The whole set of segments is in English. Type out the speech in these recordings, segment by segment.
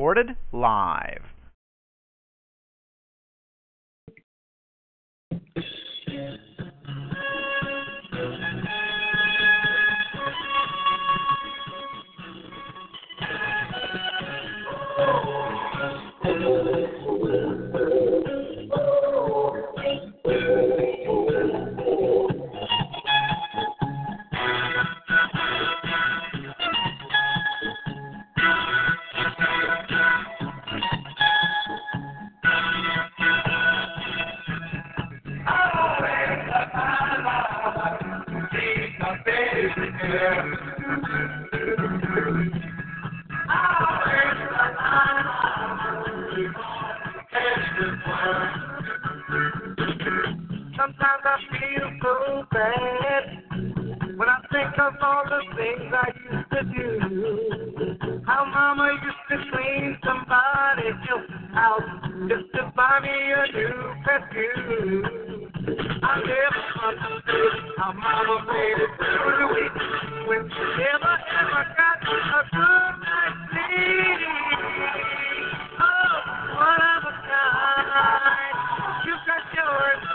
Recorded live. So bad when I think of all the things I used to do. How Mama used to clean somebody else's house just to buy me a new perfume. I never understood how Mama made it through the week when she never ever got a good night's sleep. Oh, what a kind. You got yours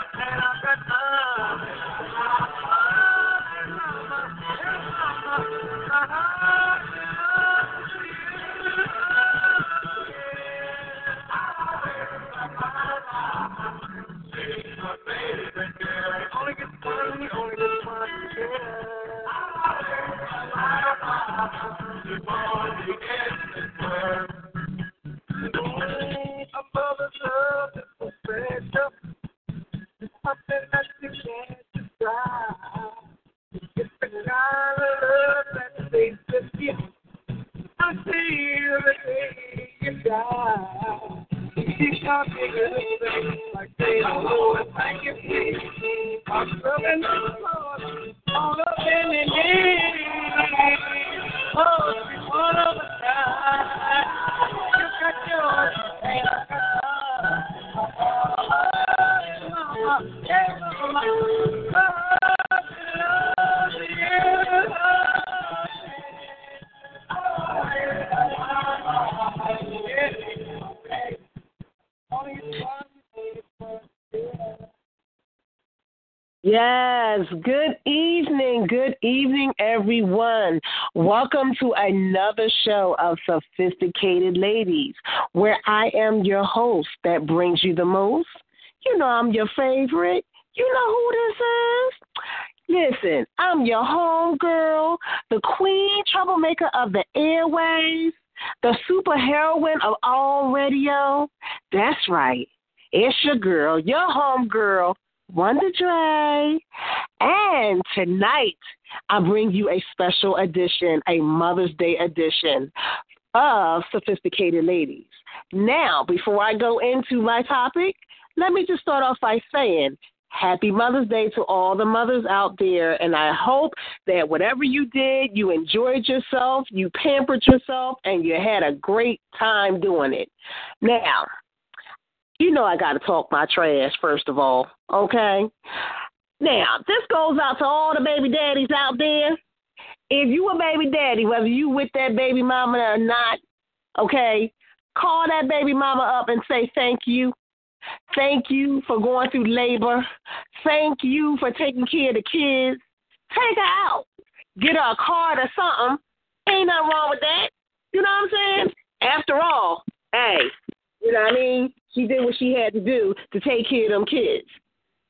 am your host that brings you the most. You know, I'm your favorite. You know who this is? Listen, I'm your homegirl, the queen troublemaker of the airways, the super heroine of all radio. That's right. It's your girl, your homegirl, Wonder Dre. And tonight, I bring you a special edition, a Mother's Day edition of Sophisticated Ladies. Now, before I go into my topic, let me just start off by saying Happy Mother's Day to all the mothers out there. And I hope that whatever you did, you enjoyed yourself, you pampered yourself, and you had a great time doing it. Now, you know I got to talk my trash first of all, okay? Now, this goes out to all the baby daddies out there. If you a baby daddy, whether you with that baby mama or not, okay, call that baby mama up and say thank you. Thank you for going through labor. Thank you for taking care of the kids. Take her out. Get her a card or something. Ain't nothing wrong with that. You know what I'm saying? After all, hey, you know what I mean? She did what she had to do to take care of them kids.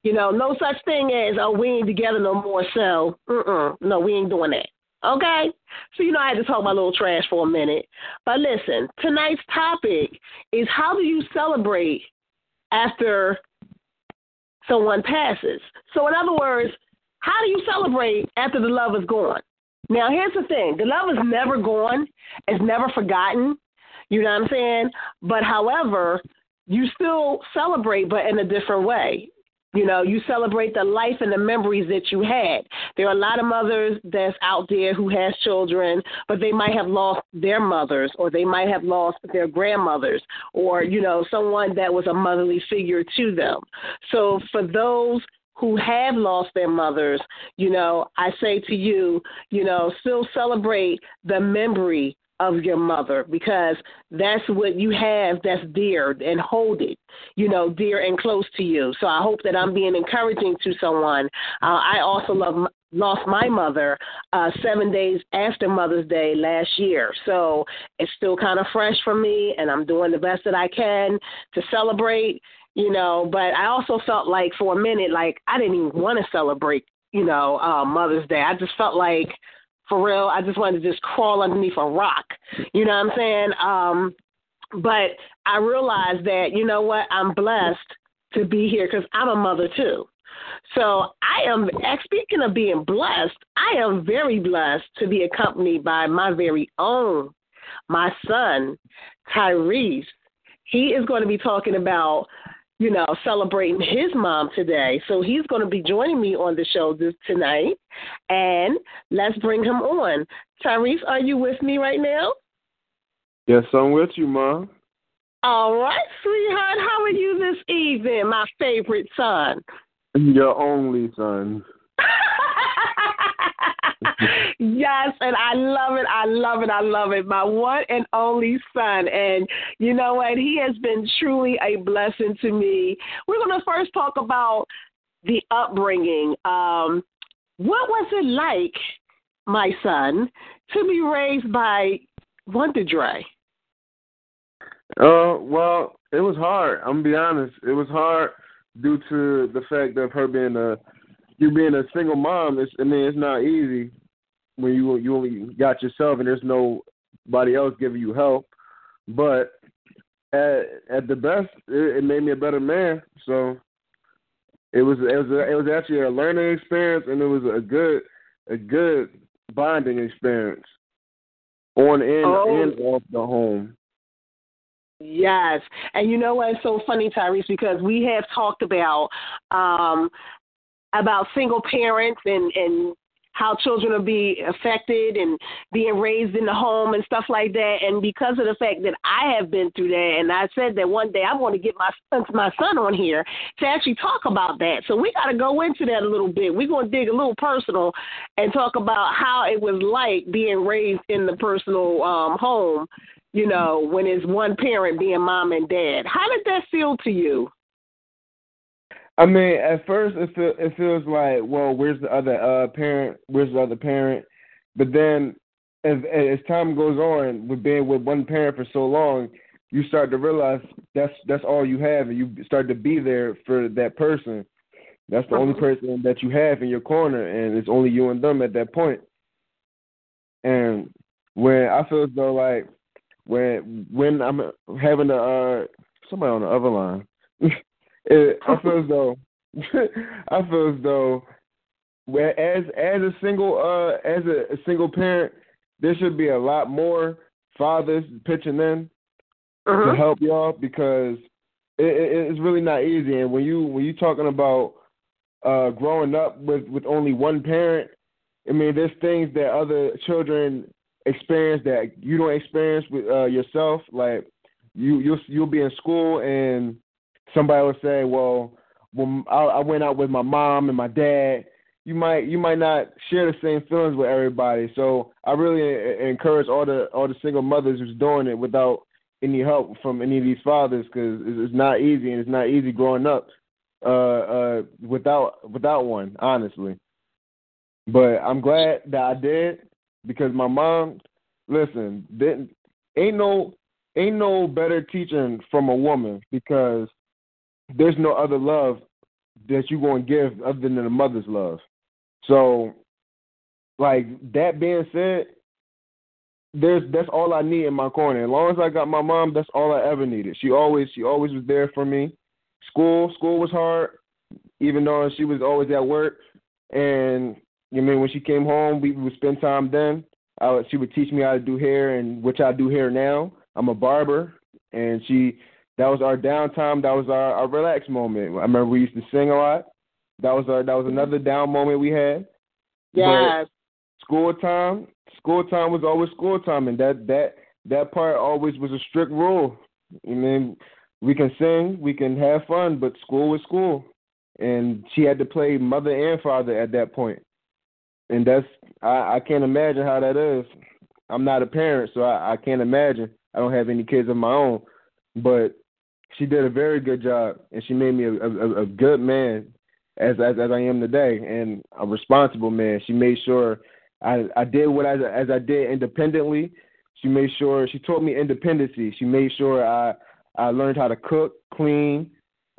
You know, no such thing as, oh, we ain't together no more, so, uh-uh. No, we ain't doing that. Okay? So, you know, I had to talk my little trash for a minute. But listen, tonight's topic is how do you celebrate after someone passes? So, in other words, how do you celebrate after the love is gone? Now, here's the thing the love is never gone, it's never forgotten. You know what I'm saying? But however, you still celebrate, but in a different way. You know, you celebrate the life and the memories that you had. There are a lot of mothers that's out there who has children, but they might have lost their mothers or they might have lost their grandmothers or, you know, someone that was a motherly figure to them. So for those who have lost their mothers, you know, I say to you, you know, still celebrate the memory of your mother because that's what you have that's dear and hold it, you know, dear and close to you. So I hope that I'm being encouraging to someone. Uh, I also love lost my mother uh, seven days after Mother's Day last year. So it's still kind of fresh for me, and I'm doing the best that I can to celebrate, you know. But I also felt like for a minute, like I didn't even want to celebrate, you know, uh, Mother's Day. I just felt like for real. I just wanted to just crawl underneath a rock. You know what I'm saying? Um, but I realized that, you know what, I'm blessed to be here because I'm a mother too. So I am, speaking of being blessed, I am very blessed to be accompanied by my very own, my son, Tyrese. He is going to be talking about you know, celebrating his mom today. So he's going to be joining me on the show this tonight. And let's bring him on. Tyrese, are you with me right now? Yes, I'm with you, Mom. All right, sweetheart. How are you this evening, my favorite son? Your only son. yes, and I love it. I love it. I love it. My one and only son. And you know what? He has been truly a blessing to me. We're going to first talk about the upbringing. Um, what was it like, my son, to be raised by Wonder Dre? Uh, well, it was hard. I'm gonna be honest. It was hard due to the fact of her being a you being a single mom, it's I mean it's not easy when you you only got yourself and there's nobody else giving you help. But at at the best, it, it made me a better man. So it was it was a, it was actually a learning experience and it was a good a good bonding experience on and oh. and off the home. Yes. And you know what's so funny, Tyrese, because we have talked about um about single parents and and how children will be affected and being raised in the home and stuff like that. And because of the fact that I have been through that, and I said that one day I'm going to get my son, my son on here to actually talk about that. So we got to go into that a little bit. We're going to dig a little personal and talk about how it was like being raised in the personal um, home. You know, when it's one parent being mom and dad. How did that feel to you? I mean, at first it feel, it feels like, well, where's the other uh, parent? Where's the other parent? But then, as as time goes on, with being with one parent for so long, you start to realize that's that's all you have, and you start to be there for that person. That's the only uh-huh. person that you have in your corner, and it's only you and them at that point. And when I feel as though like when when I'm having a uh, somebody on the other line. It, I feel as though I feel as though as as a single uh as a, a single parent, there should be a lot more fathers pitching in uh-huh. to help y'all because it, it, it's really not easy. And when you when you talking about uh growing up with with only one parent, I mean there's things that other children experience that you don't experience with uh yourself. Like you you'll you'll be in school and somebody will say, well, when I, I went out with my mom and my dad, you might you might not share the same feelings with everybody. So I really encourage all the all the single mothers who's doing it without any help from any of these fathers because it's not easy and it's not easy growing up uh uh without without one honestly but i'm glad that i did because my mom listen didn't ain't no ain't no better teaching from a woman because there's no other love that you're going to give other than a mother's love. So, like that being said, there's that's all I need in my corner. As long as I got my mom, that's all I ever needed. She always she always was there for me. School school was hard, even though she was always at work, and You know, mean when she came home, we would spend time then. I would, she would teach me how to do hair, and which I do hair now. I'm a barber, and she that was our downtime. That was our, our relax moment. I remember we used to sing a lot. That was our that was mm-hmm. another down moment we had. Yes. But school time, school time was always school time, and that that that part always was a strict rule. I mean, we can sing, we can have fun, but school was school, and she had to play mother and father at that point. point, and that's I, I can't imagine how that is. I'm not a parent, so I, I can't imagine. I don't have any kids of my own, but she did a very good job, and she made me a, a, a good man as, as as I am today, and a responsible man. She made sure I I did what I as I did independently. She made sure she taught me independency. She made sure I I learned how to cook, clean.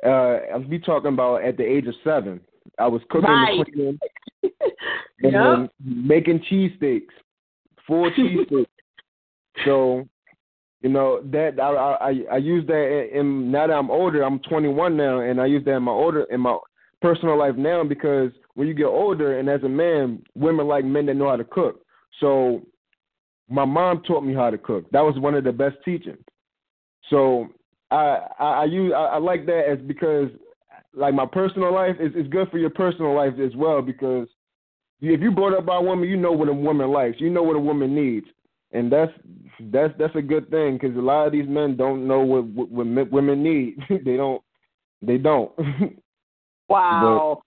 Uh, I was be talking about at the age of seven. I was cooking Right. and cleaning and Yep. making cheesesteaks, full cheesesteaks. so, you know that I I I use that in, now that I'm older. I'm 21 now, and I use that in my older in my personal life now because when you get older and as a man, women like men that know how to cook. So, my mom taught me how to cook. That was one of the best teaching. So I I, I use I, I like that as because like my personal life is is good for your personal life as well because if you brought up by a woman, you know what a woman likes, you know what a woman needs, and that's that's that's a good thing because a lot of these men don't know what what, what women need. they don't they don't. Wow.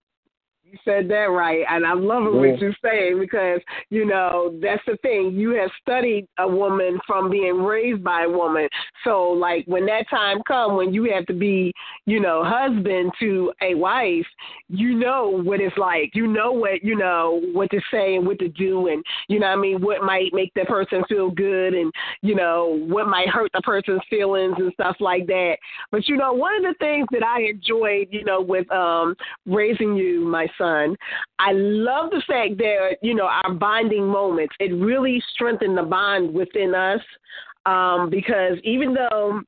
You said that right, and I'm loving Yeah. what you're saying because you know that's the thing. You have studied a woman from being raised by a woman, so like when that time come when you have to be, you know, husband to a wife, you know what it's like. You know what you know what to say and what to do, and you know I mean what might make the person feel good, and you know what might hurt the person's feelings and stuff like that. But you know, one of the things that I enjoyed, you know, with um raising you, my son, I love the fact that, you know, our bonding moments, it really strengthened the bond within us. Um, because even though,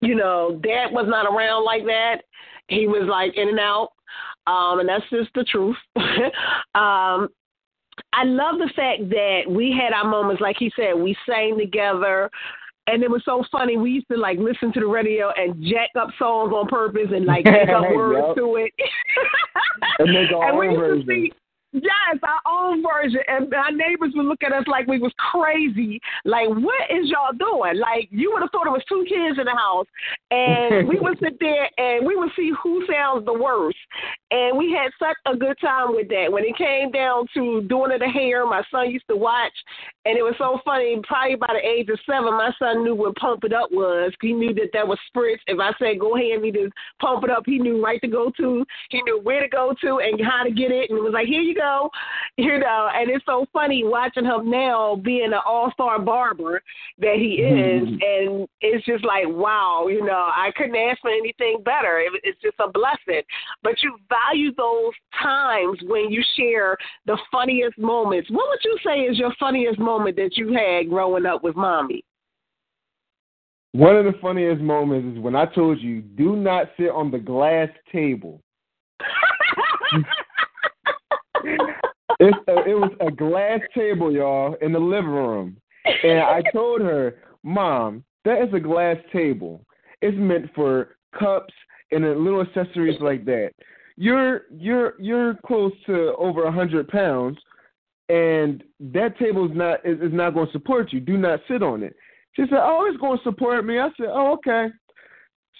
you know, dad was not around like that, he was like in and out. Um, and that's just the truth. um, I love the fact that we had our moments, like he said, we sang together. And it was so funny. We used to like listen to the radio and jack up songs on purpose and like make up words Yup. to it. And make our and own used version. to see Yes, our own version. And our neighbors would look at us like we was crazy. Like, what is y'all doing? Like, you would have thought it was two kids in the house. And we would sit there and we would see who sounds the worst. And we had such a good time with that. When it came down to doing of the hair, my son used to watch. And it was so funny. Probably by the age of seven, my son knew what Pump It Up was. He knew that that was spritz. If I said, go ahead and me to Pump It Up, he knew right to go to. He knew where to go to and how to get it. And it was like, here you go. You know, and it's so funny watching him now being an all star barber that he mm-hmm. is. and it's just like, wow, you know, I couldn't ask for anything better. It, it's just a blessing. But you value those times when you share the funniest moments. What would you say is your funniest moment that you had growing up with mommy? One of the funniest moments is when I told you, do not sit on the glass table. It was a glass table, y'all, in the living room, and I told her, "Mom, that is a glass table. It's meant for cups and little accessories like that. You're you're you're close to over a hundred pounds, and that table is not is, is not going to support you. Do not sit on it." She said, "Oh, it's going to support me." I said, "Oh, okay."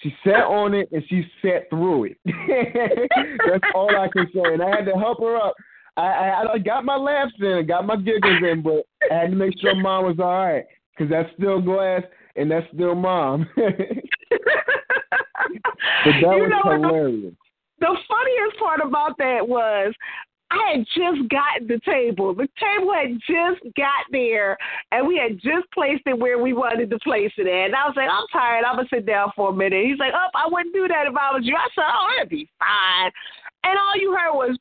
She sat on it and she sat through it. That's all I can say. And I had to help her up. I, I, I got my laughs in, I got my giggles in, but I had to make sure mom was all right because that's still glass and that's still mom. but that you was know what the hilarious. the funniest part about that was I had just gotten the table. The table had just got there, and we had just placed it where we wanted to place it at. And I was like, I'm tired. I'm going to sit down for a minute. He's like, oh, I wouldn't do that if I was you. I said, oh, it'd be fine. And all you heard was,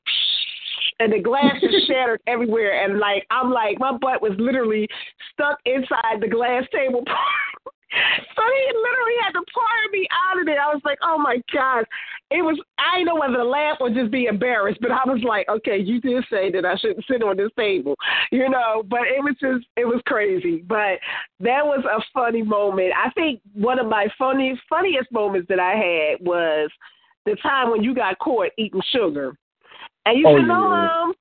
and the glass just shattered everywhere. And like, I'm like, my butt was literally stuck inside the glass table. so he literally had to part me out of it. I was like, oh my God. It was I didn't know whether to laugh or just be embarrassed, but I was like, okay, you did say that I shouldn't sit on this table. You know, but it was just it was crazy. But that was a funny moment. I think one of my funny funniest moments that I had was the time when you got caught eating sugar. And you Oh, said, No, yeah. mom,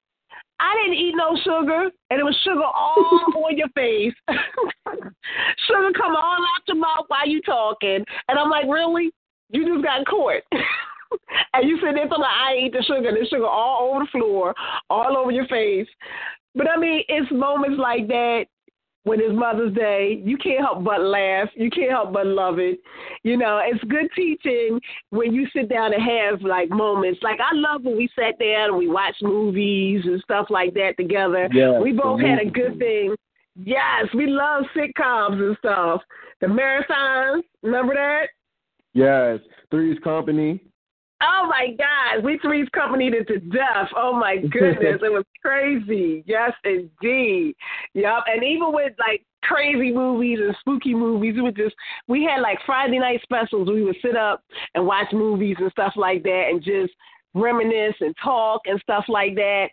I didn't eat no sugar, and it was sugar all on your face. sugar come all out your mouth while you talking, and I'm like, really? You just got caught. and you said, there about I eat the sugar. There's sugar all over the floor, all over your face. But I mean, it's moments like that when it's Mother's Day, you can't help but laugh. You can't help but love it. You know, it's good teaching when you sit down and have like moments. Like I love when we sat down and we watched movies and stuff like that together. Yes, we both had a good thing. Yes, we love sitcoms and stuff. The marathons, remember that? Yes, Three's Company. Oh my God, we three's company to to death. Oh my goodness, it was crazy. Yes, indeed. Yep, and even with like crazy movies and spooky movies, we would just we had like Friday night specials. We would sit up and watch movies and stuff like that, and just reminisce and talk and stuff like that.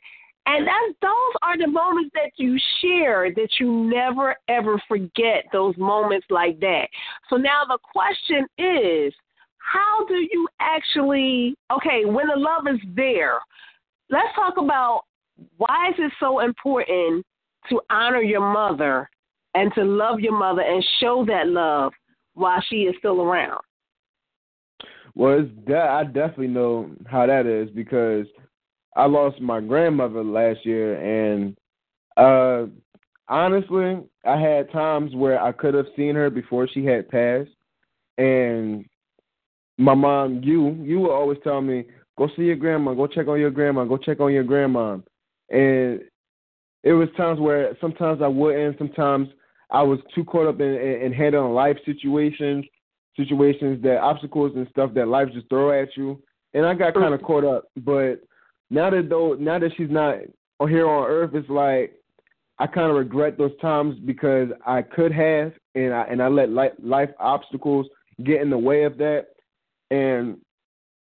And that's those are the moments that you share that you never ever forget. Those moments like that. So now the question is how do you actually okay when the love is there let's talk about why is it so important to honor your mother and to love your mother and show that love while she is still around? Well, it's I definitely know how that is because I lost my grandmother last year, and uh, honestly, I had times where I could have seen her before she had passed, and my mom, you, you would always tell me, "Go see your grandma, go check on your grandma, go check on your grandma," and it was times where sometimes I wouldn't, sometimes I was too caught up in, in, in handling life situations situations that obstacles and stuff that life just throw at you. And i got kind of caught up. But now that though now that she's not here on earth it's like i kind of regret those times because i could have and i and i let life, life obstacles get in the way of that and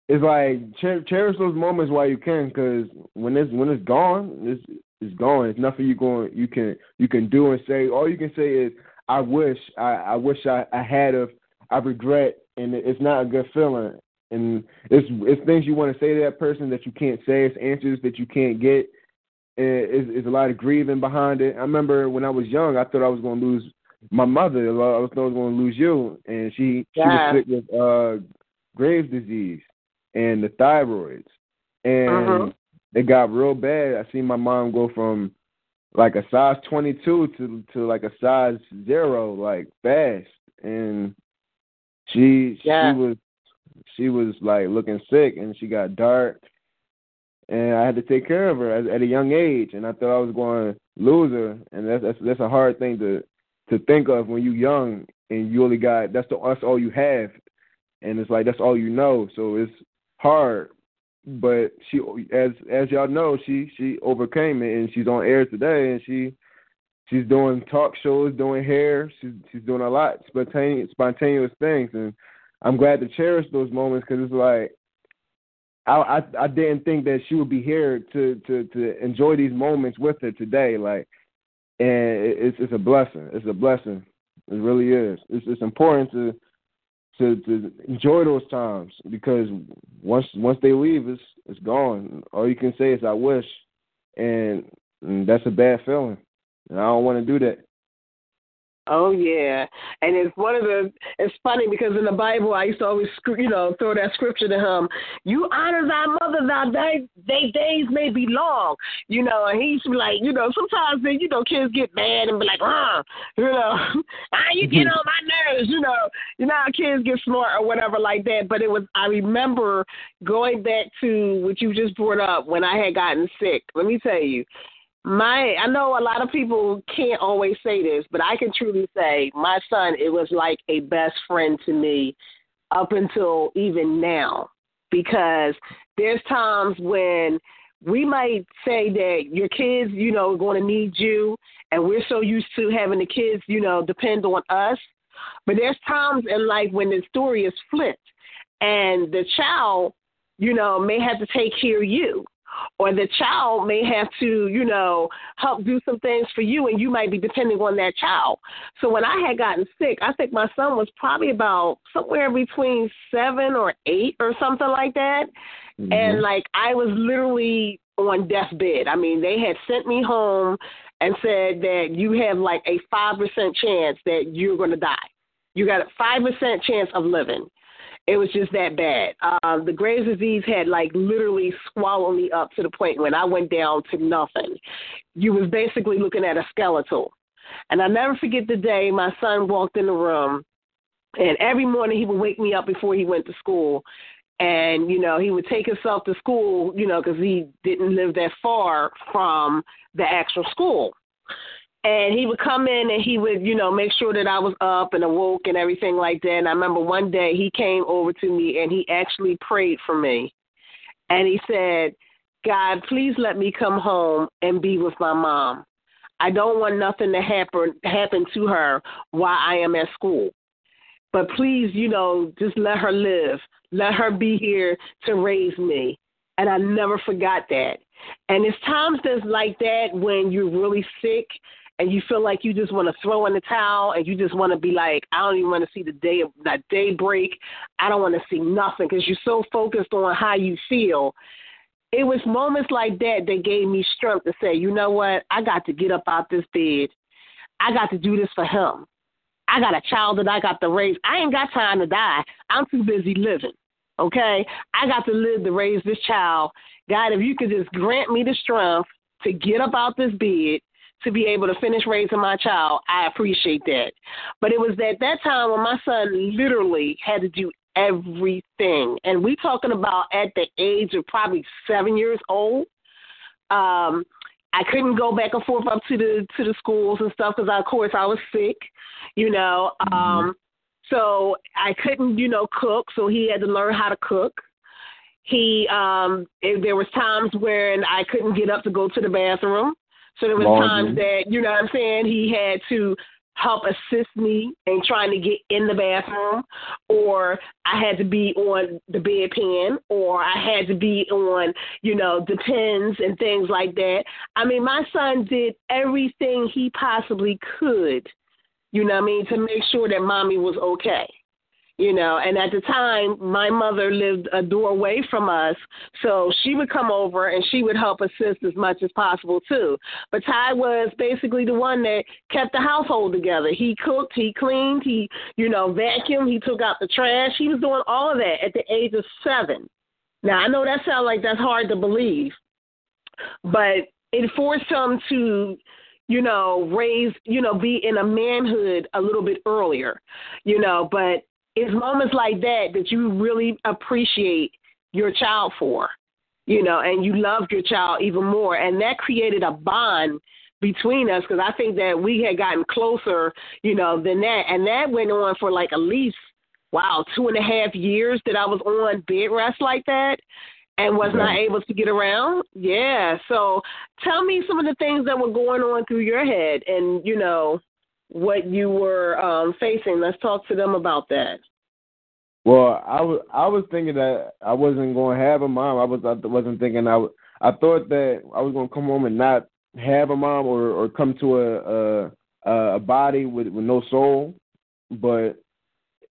it's like cher- cherish those moments while you can because when it's when it's gone it's it's gone it's nothing you going you can you can do and say all you can say is i wish i i wish i i had of I regret, and it's not a good feeling. And it's it's things you want to say to that person that you can't say. It's answers that you can't get. And it's, it's a lot of grieving behind it. I remember when I was young, I thought I was going to lose my mother. I was thought I was going to lose you, and she she was sick with uh, Graves' disease and the thyroids, and Mhm. it got real bad. I seen my mom go from like a size 22 to to like a size zero, like fast, and she Yeah. she was she was like looking sick, and she got dark, and I had to take care of her at, at a young age, and I thought I was going to lose her, and that's that's that's a hard thing to to think of when you're young and you only got that's the that's all you have, and it's like that's all you know, so it's hard. But she, as as y'all know, she she overcame it, and she's on air today, and she she's doing talk shows, doing hair. She's she's doing a lot spontaneous spontaneous things, and I'm glad to cherish those moments because it's like I, I I didn't think that she would be here to to to enjoy these moments with her today. Like, and it's it's a blessing. It's a blessing. It really is. It's it's important to to to enjoy those times because once once they leave, it's it's gone. All you can say is I wish, and, and that's a bad feeling. And I don't want to do that. Oh yeah, and it's one of the. It's funny because in the Bible, I used to always, you know, throw that scripture to him. You honor thy mother, thy day, they days may be long, you know. And he used to be like, you know, sometimes then you know kids get mad and be like, ah, you know, ah, you get on my nerves, you know. You know how kids get smart or whatever like that. But it was, I remember going back to what you just brought up when I had gotten sick. Let me tell you, my I know a lot of people can't always say this, but I can truly say my son it was like a best friend to me up until even now because there's times when we might say that your kids, you know, are going to need you and we're so used to having the kids, you know, depend on us. But there's times in life when the story is flipped and the child, you know, may have to take care of you. Or the child may have to, you know, help do some things for you, and you might be depending on that child. So when I had gotten sick, I think my son was probably about somewhere between seven or eight or something like that. Mm-hmm. And like I was literally on deathbed. I mean, they had sent me home and said that you have like a 5% chance that you're going to die. You got a 5% chance of living. It was just that bad. Uh, the Graves' disease had like literally swallowed me up to the point when I went down to nothing. You was basically looking at a skeletal. And I never forget the day my son walked in the room, and every morning he would wake me up before he went to school, and you know he would take himself to school you know because he didn't live that far from the actual school and he would come in and he would you know make sure that i was up and awoke and everything like that. And i remember one day he came over to me and he actually prayed for me. And he said god please let me come home and be with my mom. I don't want nothing to happen happen to her while i am at school. But please you know just let her live. Let her be here to raise me. And I never forgot that. And it's times that's like that when you're really sick and you feel like you just want to throw in the towel and you just want to be like, I don't even want to see the day of that day break. I don't want to see nothing because you're so focused on how you feel. It was moments like that that gave me strength to say, you know what? I got to get up out this bed. I got to do this for him. I got a child that I got to raise. I ain't got time to die. I'm too busy living. Okay? I got to live to raise this child. God, if you could just grant me the strength to get up out this bed to be able to finish raising my child, I appreciate that. But it was at that time when my son literally had to do everything. And we talking about at the age of probably seven years old. Um, I couldn't go back and forth up to the to the schools and stuff because of course I was sick, you know. Mm-hmm. Um, so I couldn't, you know, cook, so he had to learn how to cook. He um there was times when I couldn't get up to go to the bathroom. So there was times that, you know what I'm saying, he had to help assist me in trying to get in the bathroom or I had to be on the bedpan or I had to be on, you know, the pins and things like that. I mean, my son did everything he possibly could you know what I mean, to make sure that mommy was okay. You know, and at the time, my mother lived a door away from us, so she would come over and she would help assist as much as possible too. But Ty was basically the one that kept the household together. He cooked, he cleaned, he, you know, vacuumed, he took out the trash. He was doing all of that at the age of seven. Now I know that sounds like that's hard to believe, but it forced him to you know, raise, you know, be in a manhood a little bit earlier, you know, but it's moments like that that you really appreciate your child for, you know, and you loved your child even more. And that created a bond between us because I think that we had gotten closer, you know, than that. And that went on for like at least, wow, two and a half years that I was on bed rest like that and was not able to get around. Yeah. So tell me some of the things that were going on through your head and, you know, what you were um, facing. Let's talk to them about that. Well, I was I was thinking that I wasn't going to have a mom. I was I wasn't thinking I w- I thought that I was going to come home and not have a mom or or come to a a, a body with with no soul, but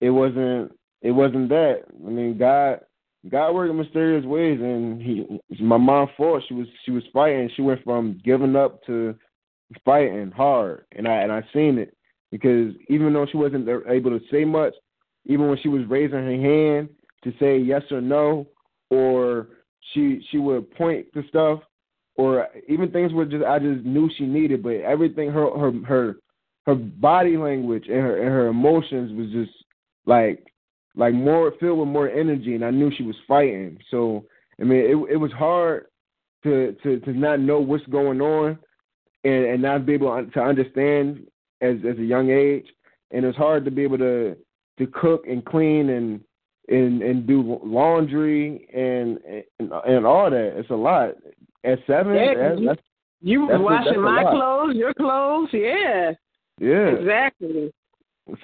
it wasn't it wasn't that. I mean, God God worked in mysterious ways, and he, my mom fought. She was she was fighting. She went from giving up to fighting hard, and I and I seen it because even though she wasn't able to say much, even when she was raising her hand to say yes or no, or she she would point to stuff, or even things were just I just knew she needed, but everything her her her her body language and her and her emotions was just like like more filled with more energy, and I knew she was fighting. So I mean, it it was hard to to to not know what's going on, and and not be able to understand as as a young age, and it's hard to be able to to cook and clean and and and do laundry and and, and all that. It's a lot. At seven, yeah, that's, you, that's, you that's washing a, my clothes, your clothes, yeah. Yeah. Exactly.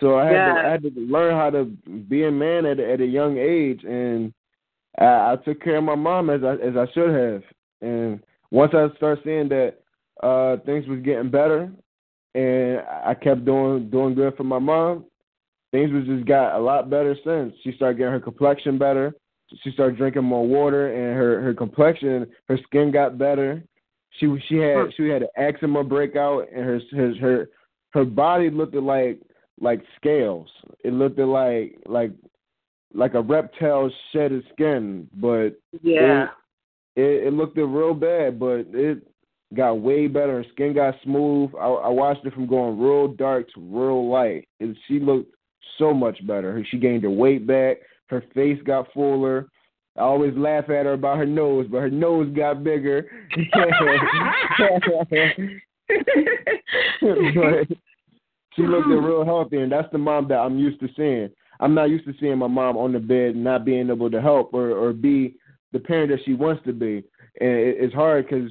So I had Yeah. to I had to learn how to be a man at a, at a young age, and I, I took care of my mom as I as I should have. And once I started seeing that uh things was getting better, and I kept doing doing good for my mom, things was just got a lot better since. She started getting her complexion better. She started drinking more water, and her her complexion, her skin got better. She she had she had an eczema breakout, and her her her her body looked like like scales. It looked like like like a reptile shed its skin, but Yeah. it, it looked real bad, but it got way better. Her skin got smooth. I, I watched it from going real dark to real light. And she looked so much better. She gained her weight back. Her face got fuller. I always laugh at her about her nose, but her nose got bigger. but she looked real healthy, and that's the mom that I'm used to seeing. I'm not used to seeing my mom on the bed not being able to help or or be the parent that she wants to be. And it, it's hard because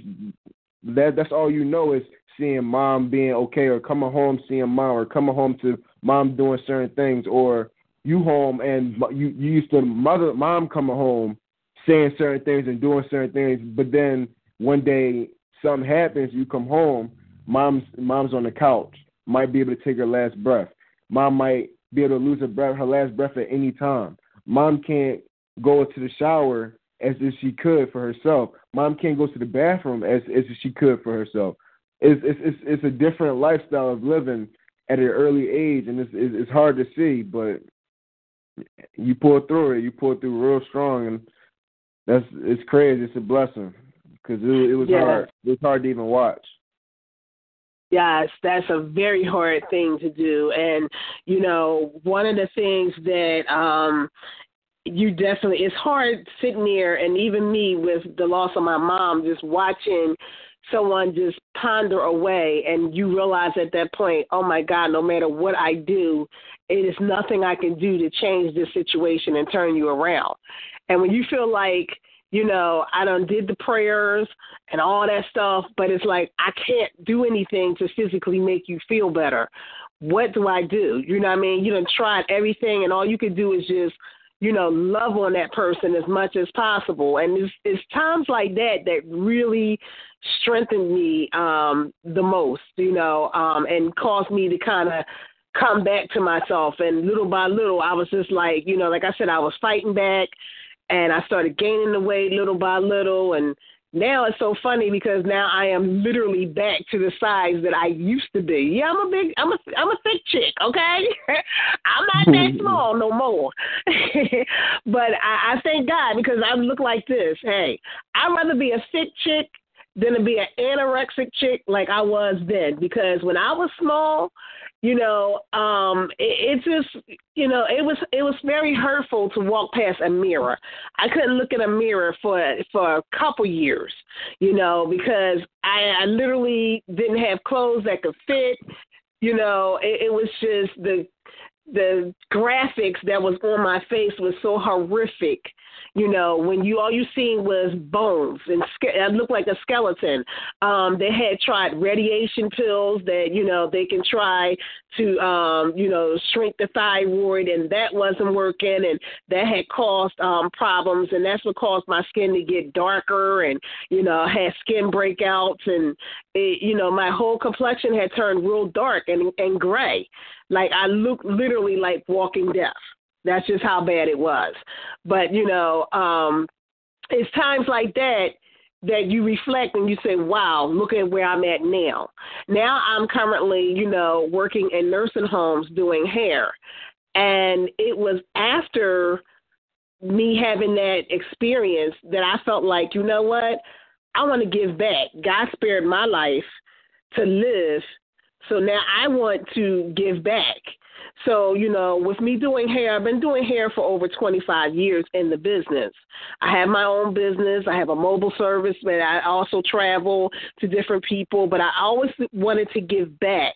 that that's all you know is seeing mom being okay or coming home seeing mom or coming home to mom doing certain things or you home and you you used to mother mom coming home saying certain things and doing certain things but then one day something happens you come home mom's mom's on the couch might be able to take her last breath. Mom might be able to lose her breath her last breath at any time. Mom can't go to the shower as if she could for herself. Mom can't go to the bathroom as as if she could for herself. It's it's it's, it's a different lifestyle of living at an early age, and it's it's hard to see, but you pull through it. You pull through real strong, and that's it's crazy. It's a blessing because it, it was Yeah. hard. It was hard to even watch. Yes, that's a very hard thing to do. And, you know, one of the things that um you definitely it's hard sitting there and even me with the loss of my mom just watching someone just ponder away and you realize at that point, oh my God, no matter what I do, it is nothing I can do to change this situation and turn you around. And when you feel like you know, I done did the prayers and all that stuff, but it's like I can't do anything to physically make you feel better. What do I do? You know what I mean? You done tried everything and all you can do is just, you know, love on that person as much as possible. And it's it's times like that that really strengthened me um the most, you know, um and caused me to kind of come back to myself and little by little I was just like, you know, like I said I was fighting back and I started gaining the weight little by little and now it's so funny because now I am literally back to the size that I used to be. Yeah, I'm a big I'm a I'm a thick chick, okay? I'm not that small no more. but I, I thank God because I look like this. Hey, I'd rather be a thick chick than to be an anorexic chick like I was then because when I was small, you know, um, it, it just, you know, it was it was very hurtful to walk past a mirror. I couldn't look at a mirror for for a couple years, you know, because I, I literally didn't have clothes that could fit. You know, it, it was just the the graphics that was on my face was so horrific. You know, when you all you seen was bones and ske- I looked like a skeleton. Um, they had tried radiation pills that you know they can try to um, you know shrink the thyroid, and that wasn't working, and that had caused um, problems, and that's what caused my skin to get darker, and you know had skin breakouts, and it, you know my whole complexion had turned real dark and and gray. Like I looked literally like walking death. That's just how bad it was. But you know, um, it's times like that that you reflect and you say, "Wow, look at where I'm at now." Now I'm currently, you know, working in nursing homes doing hair, and it was after me having that experience that I felt like, you know what, I want to give back. God spared my life to live so now I want to give back. So, you know, with me doing hair, I've been doing hair for over 25 years in the business. I have my own business. I have a mobile service, but I also travel to different people. But I always wanted to give back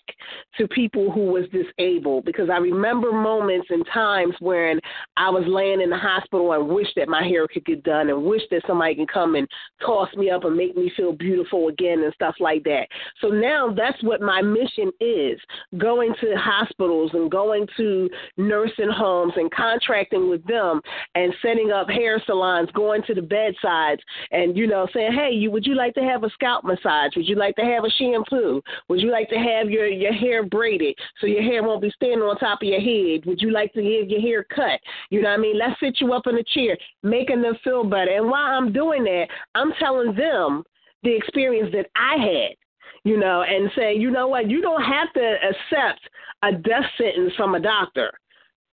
to people who was disabled because I remember moments and times when I was laying in the hospital and wished that my hair could get done and wished that somebody can come and toss me up and make me feel beautiful again and stuff like that. So now that's what my mission is going to hospitals and going to nursing homes and contracting with them and setting up hair salons, going to the bedsides and, you know, saying, Hey, you would you like to have a scalp massage? Would you like to have a shampoo? Would you like to have your, your hair braided so your hair won't be standing on top of your head? Would you like to have your hair cut? You know what I mean? Let's sit you up in a chair, making them feel better. And while I'm doing that, I'm telling them the experience that I had you know, and say, you know what, you don't have to accept a death sentence from a doctor.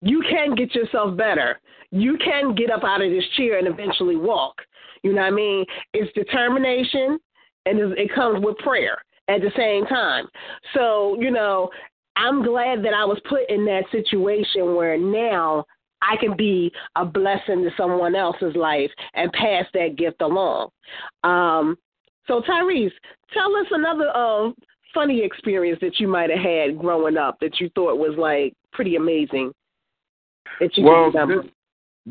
You can get yourself better. You can get up out of this chair and eventually walk. You know what I mean? It's determination and it comes with prayer at the same time. So, you know, I'm glad that I was put in that situation where now I can be a blessing to someone else's life and pass that gift along. Um, so, Tyrese, tell us another uh, funny experience that you might have had growing up that you thought was like pretty amazing. That you well, remember. This,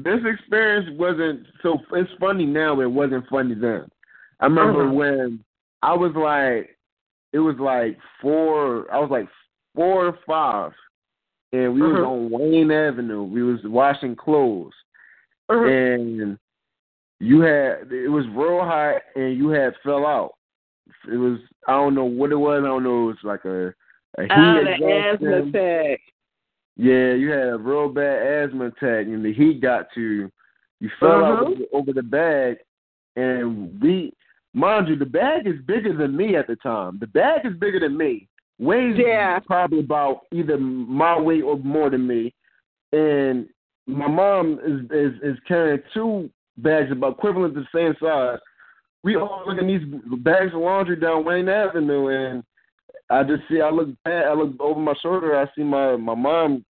this experience wasn't so. It's funny now, it wasn't funny then. I remember uh-huh. when I was like, it was like four. I was like four or five, and we uh-huh. was on Wayne Avenue. We was washing clothes, uh-huh. and you had it was real hot and you had fell out. It was I don't know what it was. I don't know. It was like a a heat oh, the asthma attack. Yeah, you had a real bad asthma attack, and the heat got to you. You fell uh-huh. out over, over the bag, and we, mind you, the bag is bigger than me at the time. The bag is bigger than me. Weighs yeah. probably about either my weight or more than me, and my mom is is, is carrying two bags about equivalent to the same size. We all look at these bags of laundry down Wayne Avenue, and I just see. I look. I look over my shoulder. I see my my mom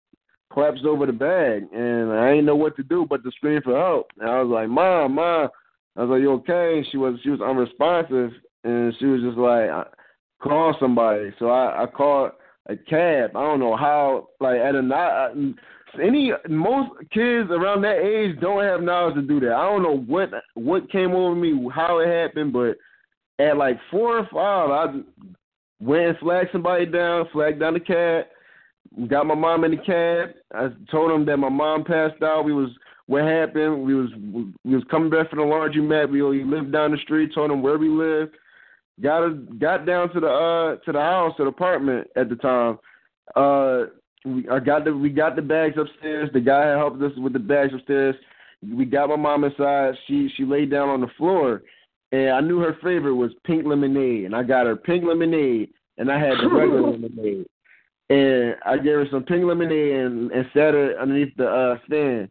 collapsed over the bag, and I ain't know what to do but to scream for help. And I was like, "Mom, mom." I was like, "You okay?" And she was she was unresponsive, and she was just like, "Call somebody." So I I called a cab. I don't know how. Like at a night, any most kids around that age don't have knowledge to do that. I don't know what what came over me, how it happened, but at like four or five, I went and flagged somebody down, flagged down the cab, got my mom in the cab. I told them that my mom passed out. We was what happened. We was we was coming back from the laundromat. We lived down the street. Told them where we lived. Got a, got down to the uh to the house, to the apartment at the time. Uh, we I got the we got the bags upstairs. The guy helped us with the bags upstairs. We got my mom inside. She she laid down on the floor, and I knew her favorite was pink lemonade, and I got her pink lemonade, and I had the regular lemonade, and I gave her some pink lemonade and, and sat her underneath the uh, stand,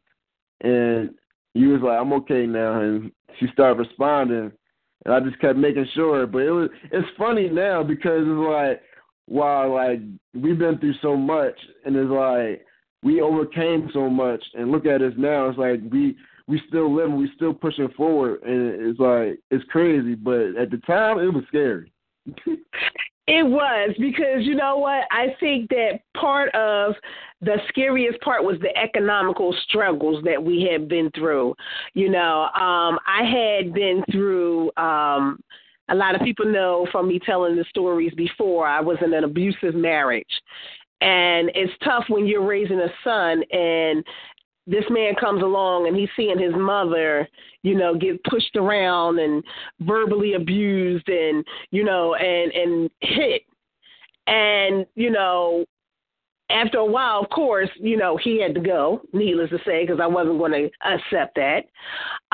and he was like, "I'm okay now," and she started responding, and I just kept making sure. But it was it's funny now because it's like while like we've been through so much and it's like we overcame so much and look at us now it's like we we still living we still pushing forward and it's like it's crazy but at the time it was scary. It was because you know what? I think that part of the scariest part was the economical struggles that we had been through. You know um i had been through um a lot of people know from me telling the stories before, I was in an abusive marriage. And it's tough when you're raising a son and this man comes along and he's seeing his mother, you know, get pushed around and verbally abused and, you know, and and hit. And, you know, after a while, of course, you know, he had to go, needless to say, because I wasn't going to accept that.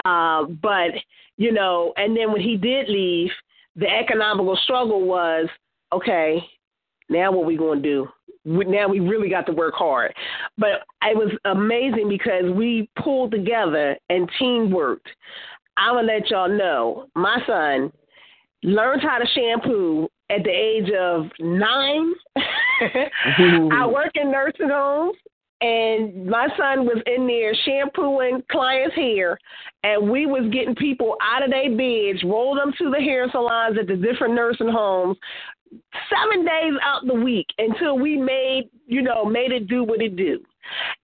Uh, but, you know, and then when he did leave, the economical struggle was okay, now what we going to do? Now we really got to work hard. But it was amazing because we pulled together and teamworked. I'm going to let y'all know my son learned how to shampoo at the age of nine. I work in nursing homes, and my son was in there shampooing clients' hair, and we was getting people out of their beds, rolled them to the hair salons at the different nursing homes, seven days out the week until we made, you know, made it do what it do.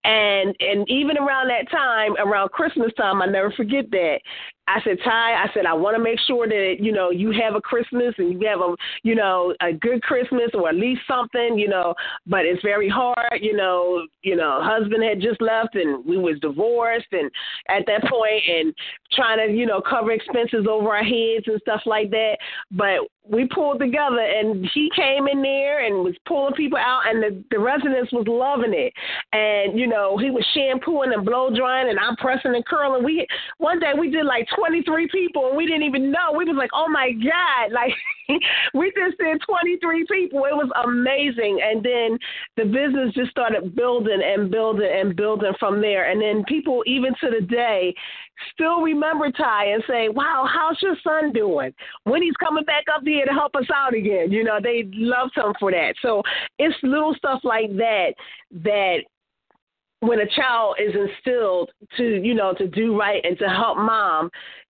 And and even around that time, around Christmas time, I never forget that. I said, Ty, I said, I want to make sure that, you know, you have a Christmas and you have a, you know, a good Christmas or at least something, you know, but it's very hard, you know, you know, husband had just left and we was divorced and at that point and trying to, you know, cover expenses over our heads and stuff like that. But we pulled together and he came in there and was pulling people out and the, the residents was loving it. And, you know, he was shampooing and blow drying and I'm pressing and curling. We one day we did like twenty three people and we didn't even know. We was like, Oh my God, like we just did twenty three people. It was amazing. And then the business just started building and building and building from there. And then people even to the day still remember Ty and say, Wow, how's your son doing? When he's coming back up here to help us out again. You know, they loved him for that. So it's little stuff like that that when a child is instilled to, you know, to do right and to help mom,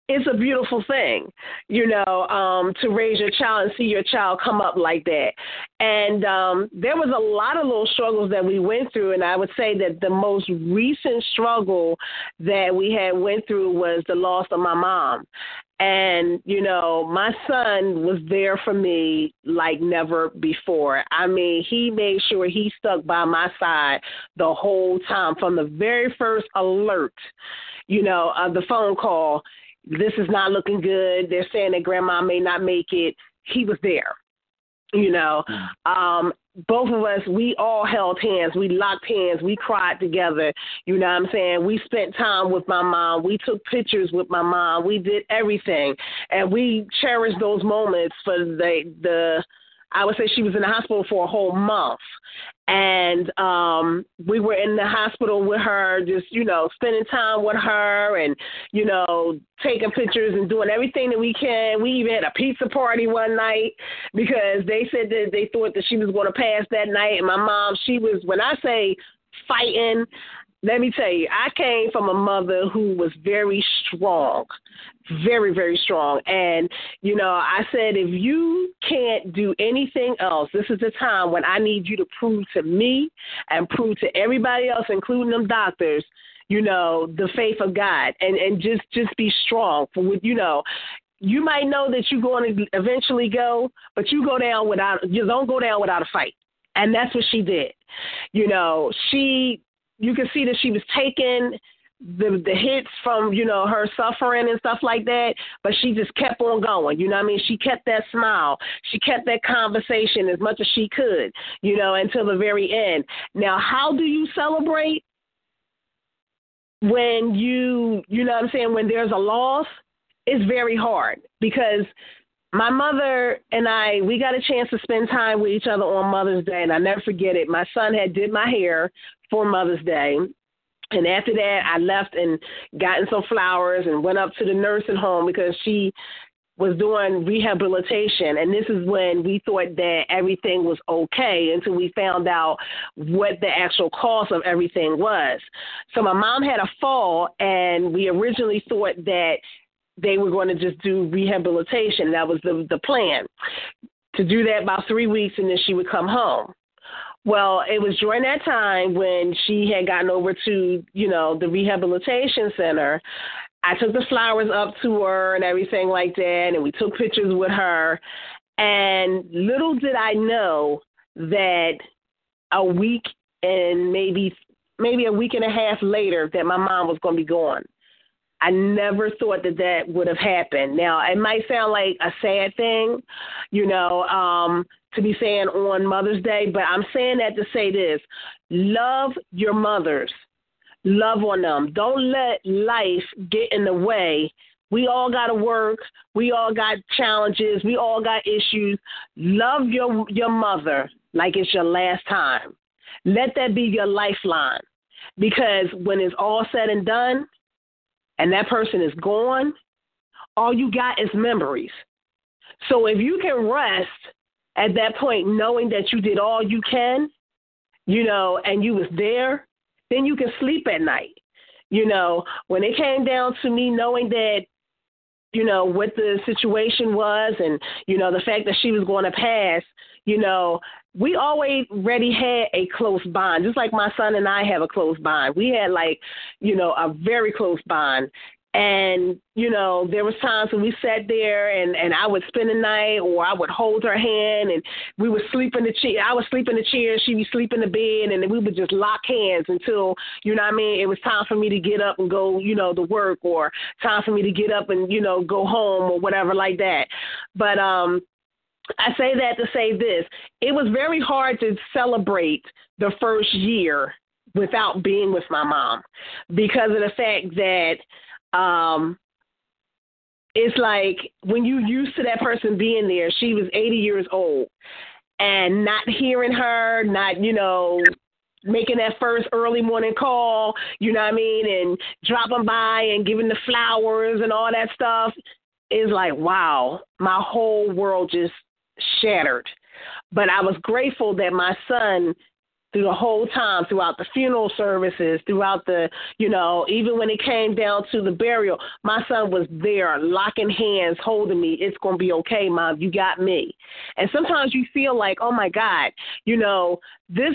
it's a beautiful thing, you know, um, to raise your child and see your child come up like that. And um, there was a lot of little struggles that we went through, and I would say that the most recent struggle that we had went through was the loss of my mom. And, you know, my son was there for me like never before. I mean, he made sure he stuck by my side the whole time from the very first alert, you know, of the phone call this is not looking good. They're saying that grandma may not make it. He was there. You know, mm. um, both of us, we all held hands. We locked hands. We cried together. You know what I'm saying? We spent time with my mom. We took pictures with my mom. We did everything. And we cherished those moments for the the I would say she was in the hospital for a whole month. And um we were in the hospital with her, just, you know, spending time with her and, you know, taking pictures and doing everything that we can. We even had a pizza party one night because they said that they thought that she was gonna pass that night and my mom, she was when I say fighting, let me tell you, I came from a mother who was very strong, very, very strong. And, you know, I said, if you can't do anything else, this is the time when I need you to prove to me and prove to everybody else, including them doctors, you know, the faith of God and, and just, just be strong for what, you know, you might know that you're going to eventually go, but you go down without, you don't go down without a fight. And that's what she did. You know, she you can see that she was taking the the hits from you know her suffering and stuff like that but she just kept on going you know what i mean? She kept that smile. She kept that conversation as much as she could you know until the very end. Now how do you celebrate when you you know what i'm saying when there's a loss? It's very hard because my mother and I, we got a chance to spend time with each other on Mother's Day, and I never forget it. My son had did my hair for Mother's Day. And after that, I left and gotten some flowers and went up to the nursing home because she was doing rehabilitation. And this is when we thought that everything was okay until we found out what the actual cause of everything was. So my mom had a fall, and we originally thought that they were going to just do rehabilitation. That was the the plan. To do that about three weeks, and then she would come home. Well, it was during that time when she had gotten over to, you know, the rehabilitation center. I took the flowers up to her and everything like that, and we took pictures with her. And little did I know that a week and maybe maybe a week and a half later that my mom was going to be gone. I never thought that that would have happened. Now, it might sound like a sad thing, you know, um, to be saying on Mother's Day, but I'm saying that to say this love your mothers, love on them. Don't let life get in the way. We all got to work. We all got challenges. We all got issues. Love your your mother like it's your last time. Let that be your lifeline. Because when it's all said and done, and that person is gone, all you got is memories. So if you can rest at that point knowing that you did all you can, you know, and you was there, then you can sleep at night. You know, when it came down to me knowing that you know what the situation was and you know the fact that she was going to pass you know we always already had a close bond, just like my son and I have a close bond. We had like, you know, a very close bond. And, you know, there was times when we sat there and, and I would spend the night or I would hold her hand and we would sleep in the chair. I would sleep in the chair, and she'd be sleep in the bed and then we would just lock hands until, you know what I mean, it was time for me to get up and go, you know, to work or time for me to get up and, you know, go home or whatever like that. But um I say that to say this. It was very hard to celebrate the first year without being with my mom because of the fact that um it's like when you used to that person being there, she was 80 years old and not hearing her, not, you know, making that first early morning call, you know what I mean, and dropping by and giving the flowers and all that stuff is like, wow, my whole world just shattered. But I was grateful that my son through the whole time, throughout the funeral services, throughout the, you know, even when it came down to the burial, my son was there, locking hands, holding me. It's going to be okay, mom. You got me. And sometimes you feel like, oh my God, you know, this,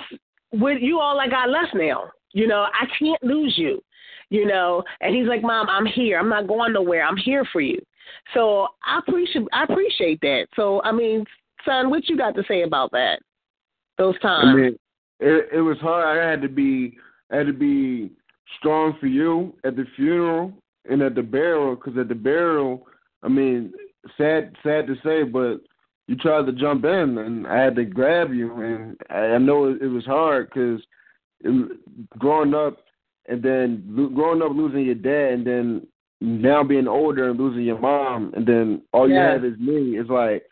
with you all I got left now. You know, I can't lose you, you know. And he's like, mom, I'm here. I'm not going nowhere. I'm here for you. So I appreciate, I appreciate that. So, I mean, son, what you got to say about that? Those times. I mean, it, it was hard. I had to be I had to be strong for you at the funeral and at the burial because at the burial, I mean, sad sad to say, but you tried to jump in and I had to grab you, and I, I know it, it was hard because growing up and then lo- growing up losing your dad and then now being older and losing your mom and then all you Yeah. have is me. It's like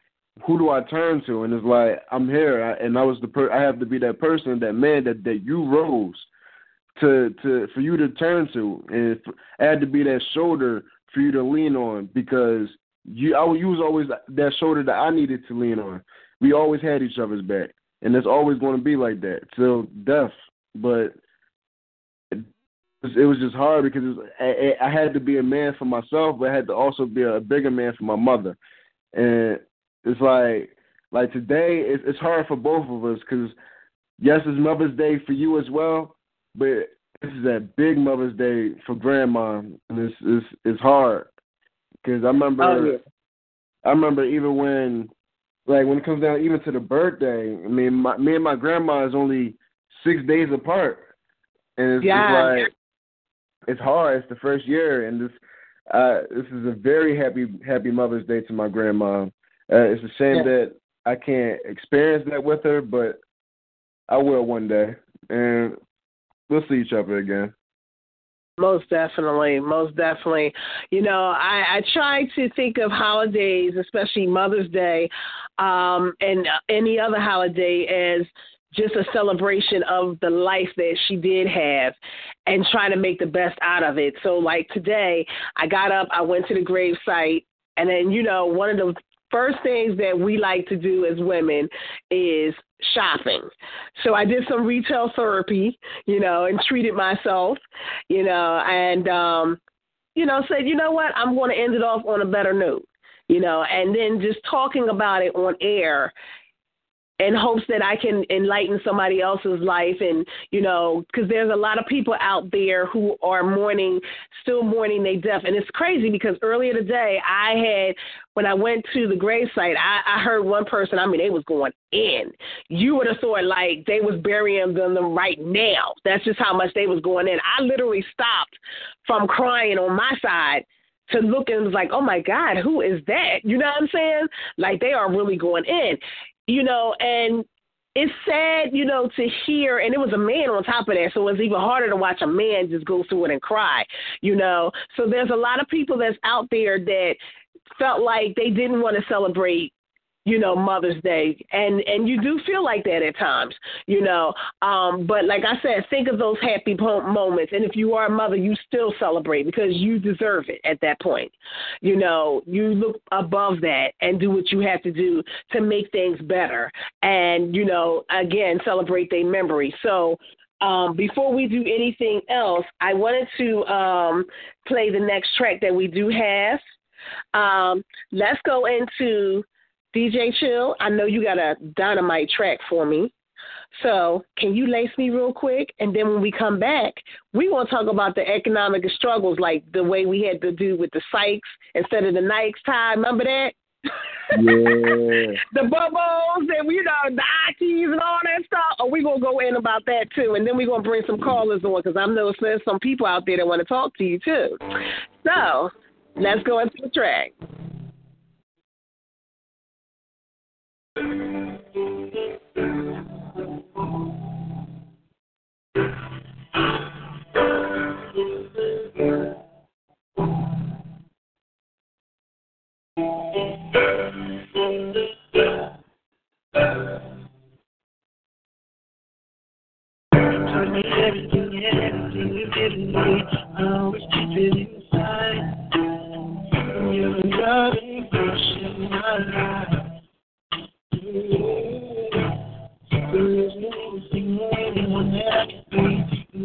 who do I turn to? And it's like I'm here, I, and I was the per- I have to be that person, that man that that you rose to to for you to turn to, and I had to be that shoulder for you to lean on because you I you was always that shoulder that I needed to lean on. We always had each other's back, and it's always going to be like that till death. But it was just hard because it was, I, I had to be a man for myself, but I had to also be a bigger man for my mother, and it's like like today it's, it's hard for both of us because yes it's mother's day for you as well but this is a big mother's day for grandma and it's it's it's hard because i remember Oh, yeah. i remember even when like when it comes down even to the birthday i mean my, me and my grandma is only six days apart and it's, Yeah. it's like it's hard it's the first year and this uh this is a very happy happy mother's day to my grandma uh, it's a shame Yeah. that I can't experience that with her, but I will one day, and we'll see each other again. Most definitely, most definitely. You know, I, I try to think of holidays, especially Mother's Day, um, and any other holiday as just a celebration of the life that she did have and trying to make the best out of it. So like today, I got up, I went to the grave site, and then, you know, one of the first things that we like to do as women is shopping. So I did some retail therapy, you know, and treated myself, you know, and um, you know, said, you know what, I'm going to end it off on a better note, you know, and then just talking about it on air in hopes that I can enlighten somebody else's life and you know because there's a lot of people out there who are mourning still mourning their death. And it's crazy because earlier today I had when I went to the gravesite I, I heard one person I mean they was going in. You would have thought like they was burying them, right now. That's just how much they was going in. I literally stopped from crying on my side to look and was like, oh my God, who is that? You know what I'm saying? Like they are really going in, you know, and it's sad, you know, to hear, and it was a man on top of that, so it was even harder to watch a man just go through it and cry, you know. So there's a lot of people that's out there that felt like they didn't want to celebrate you know mother's day. And and you do feel like that at times you know. Um but like i said think of those happy moments. And if you are a mother you still celebrate because you deserve it at that point. You know you look above that and do what you have to do to make things better. And you know again celebrate their memory. So um, before we do anything else, I wanted to um, play the next track that we do have. Um, let's go into DJ Chill. I know you got a dynamite track for me. So, can you lace me real quick? And then when we come back, we want to talk about the economic struggles, like the way we had to do with the Sykes instead of the Nikes tie. Remember that? Yeah. the bubbles and you know the Ikes and all that stuff. Or we gonna go in about that too, and then we are gonna bring some callers on because I know there's some people out there that want to talk to you too. So let's go into the track. Always keep inside. You're loving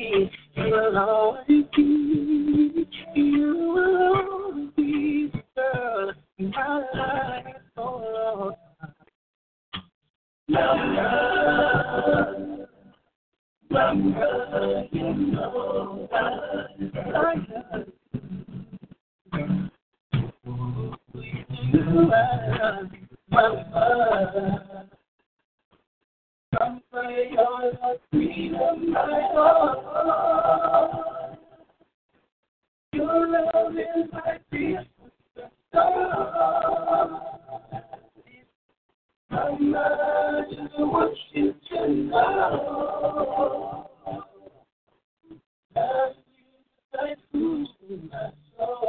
be. You will always be. You will always be girl my life you know love you. Love Come for your love, freedom, my heart. Your love is my peace, the star. Want you to know. That you like who's in my soul.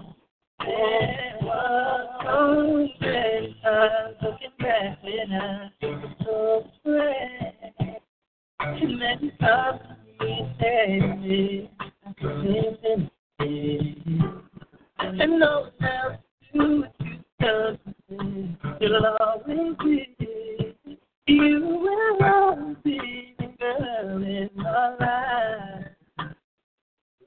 And was looking back when I was so afraid. You meant something to said and no you. You'll always be, you will always be the girl in my life.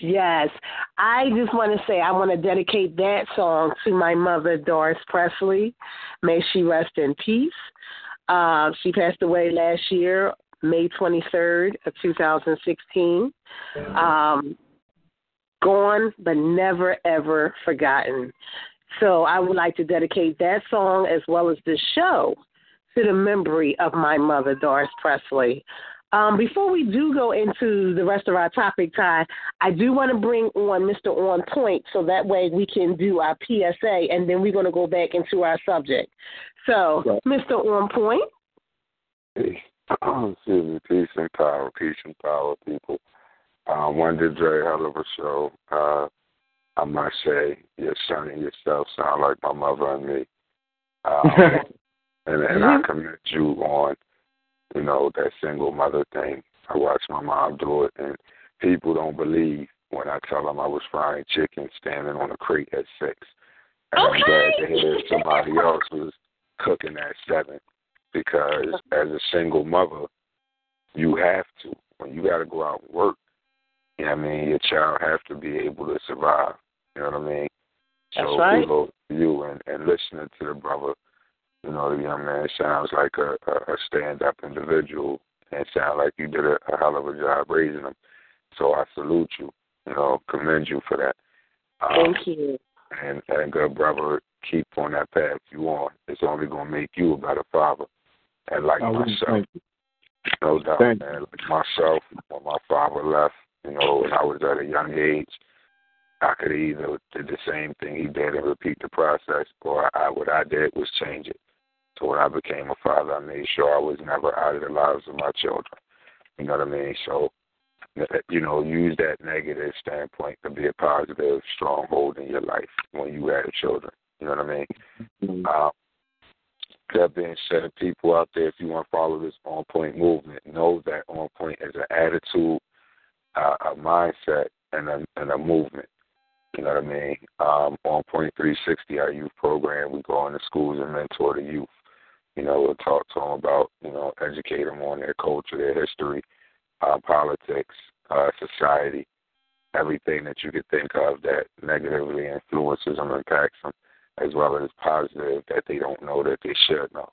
Yes. I just want to say I want to dedicate that song to my mother, Doris Presley. May she rest in peace. Uh, she passed away last year, May 23rd of 2016. Um, gone, but never, ever forgotten. So I would like to dedicate that song as well as this show to the memory of my mother, Doris Presley. Um, before we do go into the rest of our topic, Ty, I do want to bring on Mr. On Point so that way we can do our PSA and then we're going to go back into our subject. So, yeah. Mr. On Point. Peace. Excuse me. Peace and power. Peace and power, people. Um, Wonder Dre, hell of a show. Uh, I must say, your son and yourself sound like my mother and me. Um, and, and I commend you on you know, that single mother thing. I watched my mom do it, and people don't believe when I tell them I was frying chicken standing on a crate at six. And okay. I'm glad to hear somebody else was cooking at seven because as a single mother, you have to. When you got to go out and work, you know what I mean? Your child has to be able to survive. You know what I mean? That's so right. you and, and listening to the brother you know, the young man sounds like a, a, a stand-up individual, and sound like you did a, a hell of a job raising him. So I salute you. You know, commend you for that. Um, Thank you. And and good brother, keep on that path you on. It's only gonna make you a better father. And like oh, myself, no doubt, thank man. Like myself, when my father left, you know, when I was at a young age, I could either did the same thing he did and repeat the process, or I what I did was change it. So when I became a father, I made sure I was never out of the lives of my children. You know what I mean? So, you know, use that negative standpoint to be a positive stronghold in your life when you have children. You know what I mean? Mm-hmm. Uh, that being said, people out there, if you want to follow this on point movement, know that on point is an attitude, uh, a mindset, and a, and a movement. You know what I mean? Um, on Point 360, our youth program, we go into schools and mentor the youth. You know, we'll talk to them about, you know, educate them on their culture, their history, uh, politics, uh, society, everything that you could think of that negatively influences them, impacts them, as well as positive that they don't know that they should know.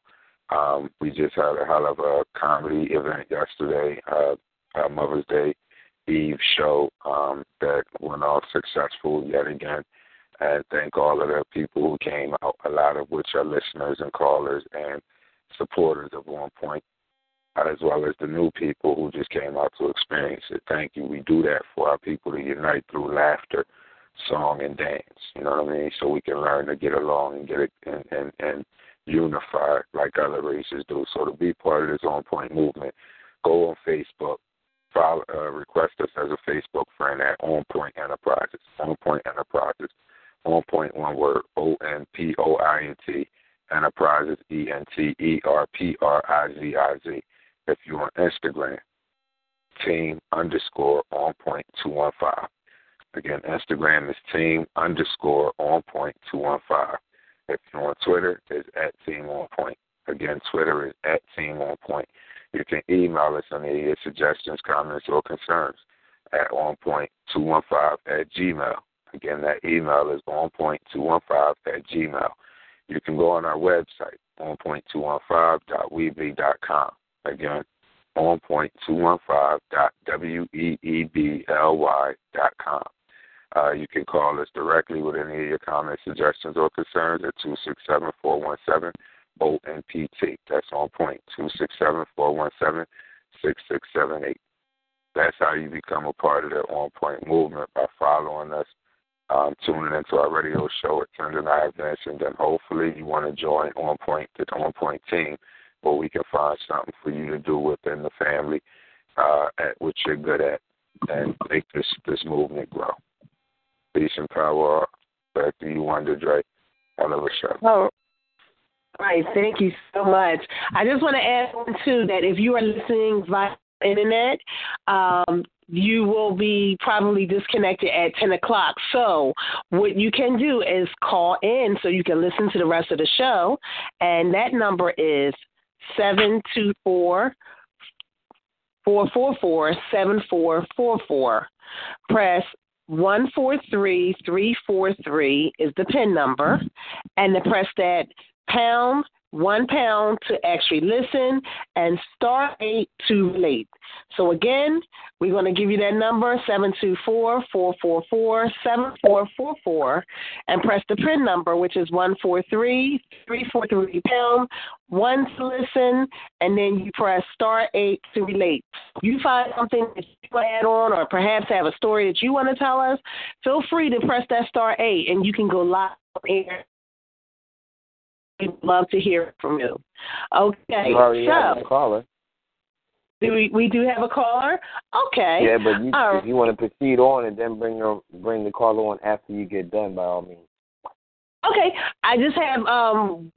Um, we just had a hell of a comedy event yesterday, uh, uh, Mother's Day Eve show um, that went off successful yet again and thank all of the people who came out, a lot of which are listeners and callers and supporters of On Point, as well as the new people who just came out to experience it. Thank you. We do that for our people to unite through laughter, song, and dance. You know what I mean? So we can learn to get along and get it and and, and unify like other races do. So to be part of this On Point movement, go on Facebook. Follow, uh, request us as a Facebook friend at On Point Enterprises. On Point Enterprises. On Point, one word, O N P O I N T Enterprises, E N T E R P R I Z I Z. If you're on Instagram, team underscore on point 215. Again, Instagram is team underscore on point 215. If you're on Twitter, it's at team on point. Again, Twitter is at team on point. You can email us any of your suggestions, comments, or concerns at onpoint215 at gmail. Again, that email is onpoint215 at gmail. You can go on our website, onpoint215.weebly.com. Again, onpoint215.weebly.com. Uh, you can call us directly with any of your comments, suggestions, or concerns at 267 417 ONPT. That's on point, 267 417 6678. That's how you become a part of the On Point movement by following us um, tuning into our radio show at Tender I have mentioned, and hopefully you want to join On Point, the On Point team, where we can find something for you to do within the family uh, at what you're good at, and make this this movement grow. Peace and power. Back to you, Wonder Dre. Of a show. Oh. All right, thank you so much. I just want to add on too that if you are listening via internet, um, you will be probably disconnected at 10 o'clock. So, what you can do is call in so you can listen to the rest of the show. And that number is 724 444 7444. press one four three three four three is the pin number, and to press that pound one pound to actually listen and star eight to relate. So again, we're going to give you that number, 724-444-7444, and press the PIN number, which is 143-343 pound, one to listen, and then you press star eight to relate. You find something that you want to add on or perhaps have a story that you want to tell us, feel free to press that star eight, and you can go live air We'd love to hear from you. Okay, You so have a caller. do we we do have a caller? Okay. Yeah, but you, if you want to proceed on and then bring your bring the caller on after you get done, by all means. Okay. I just have um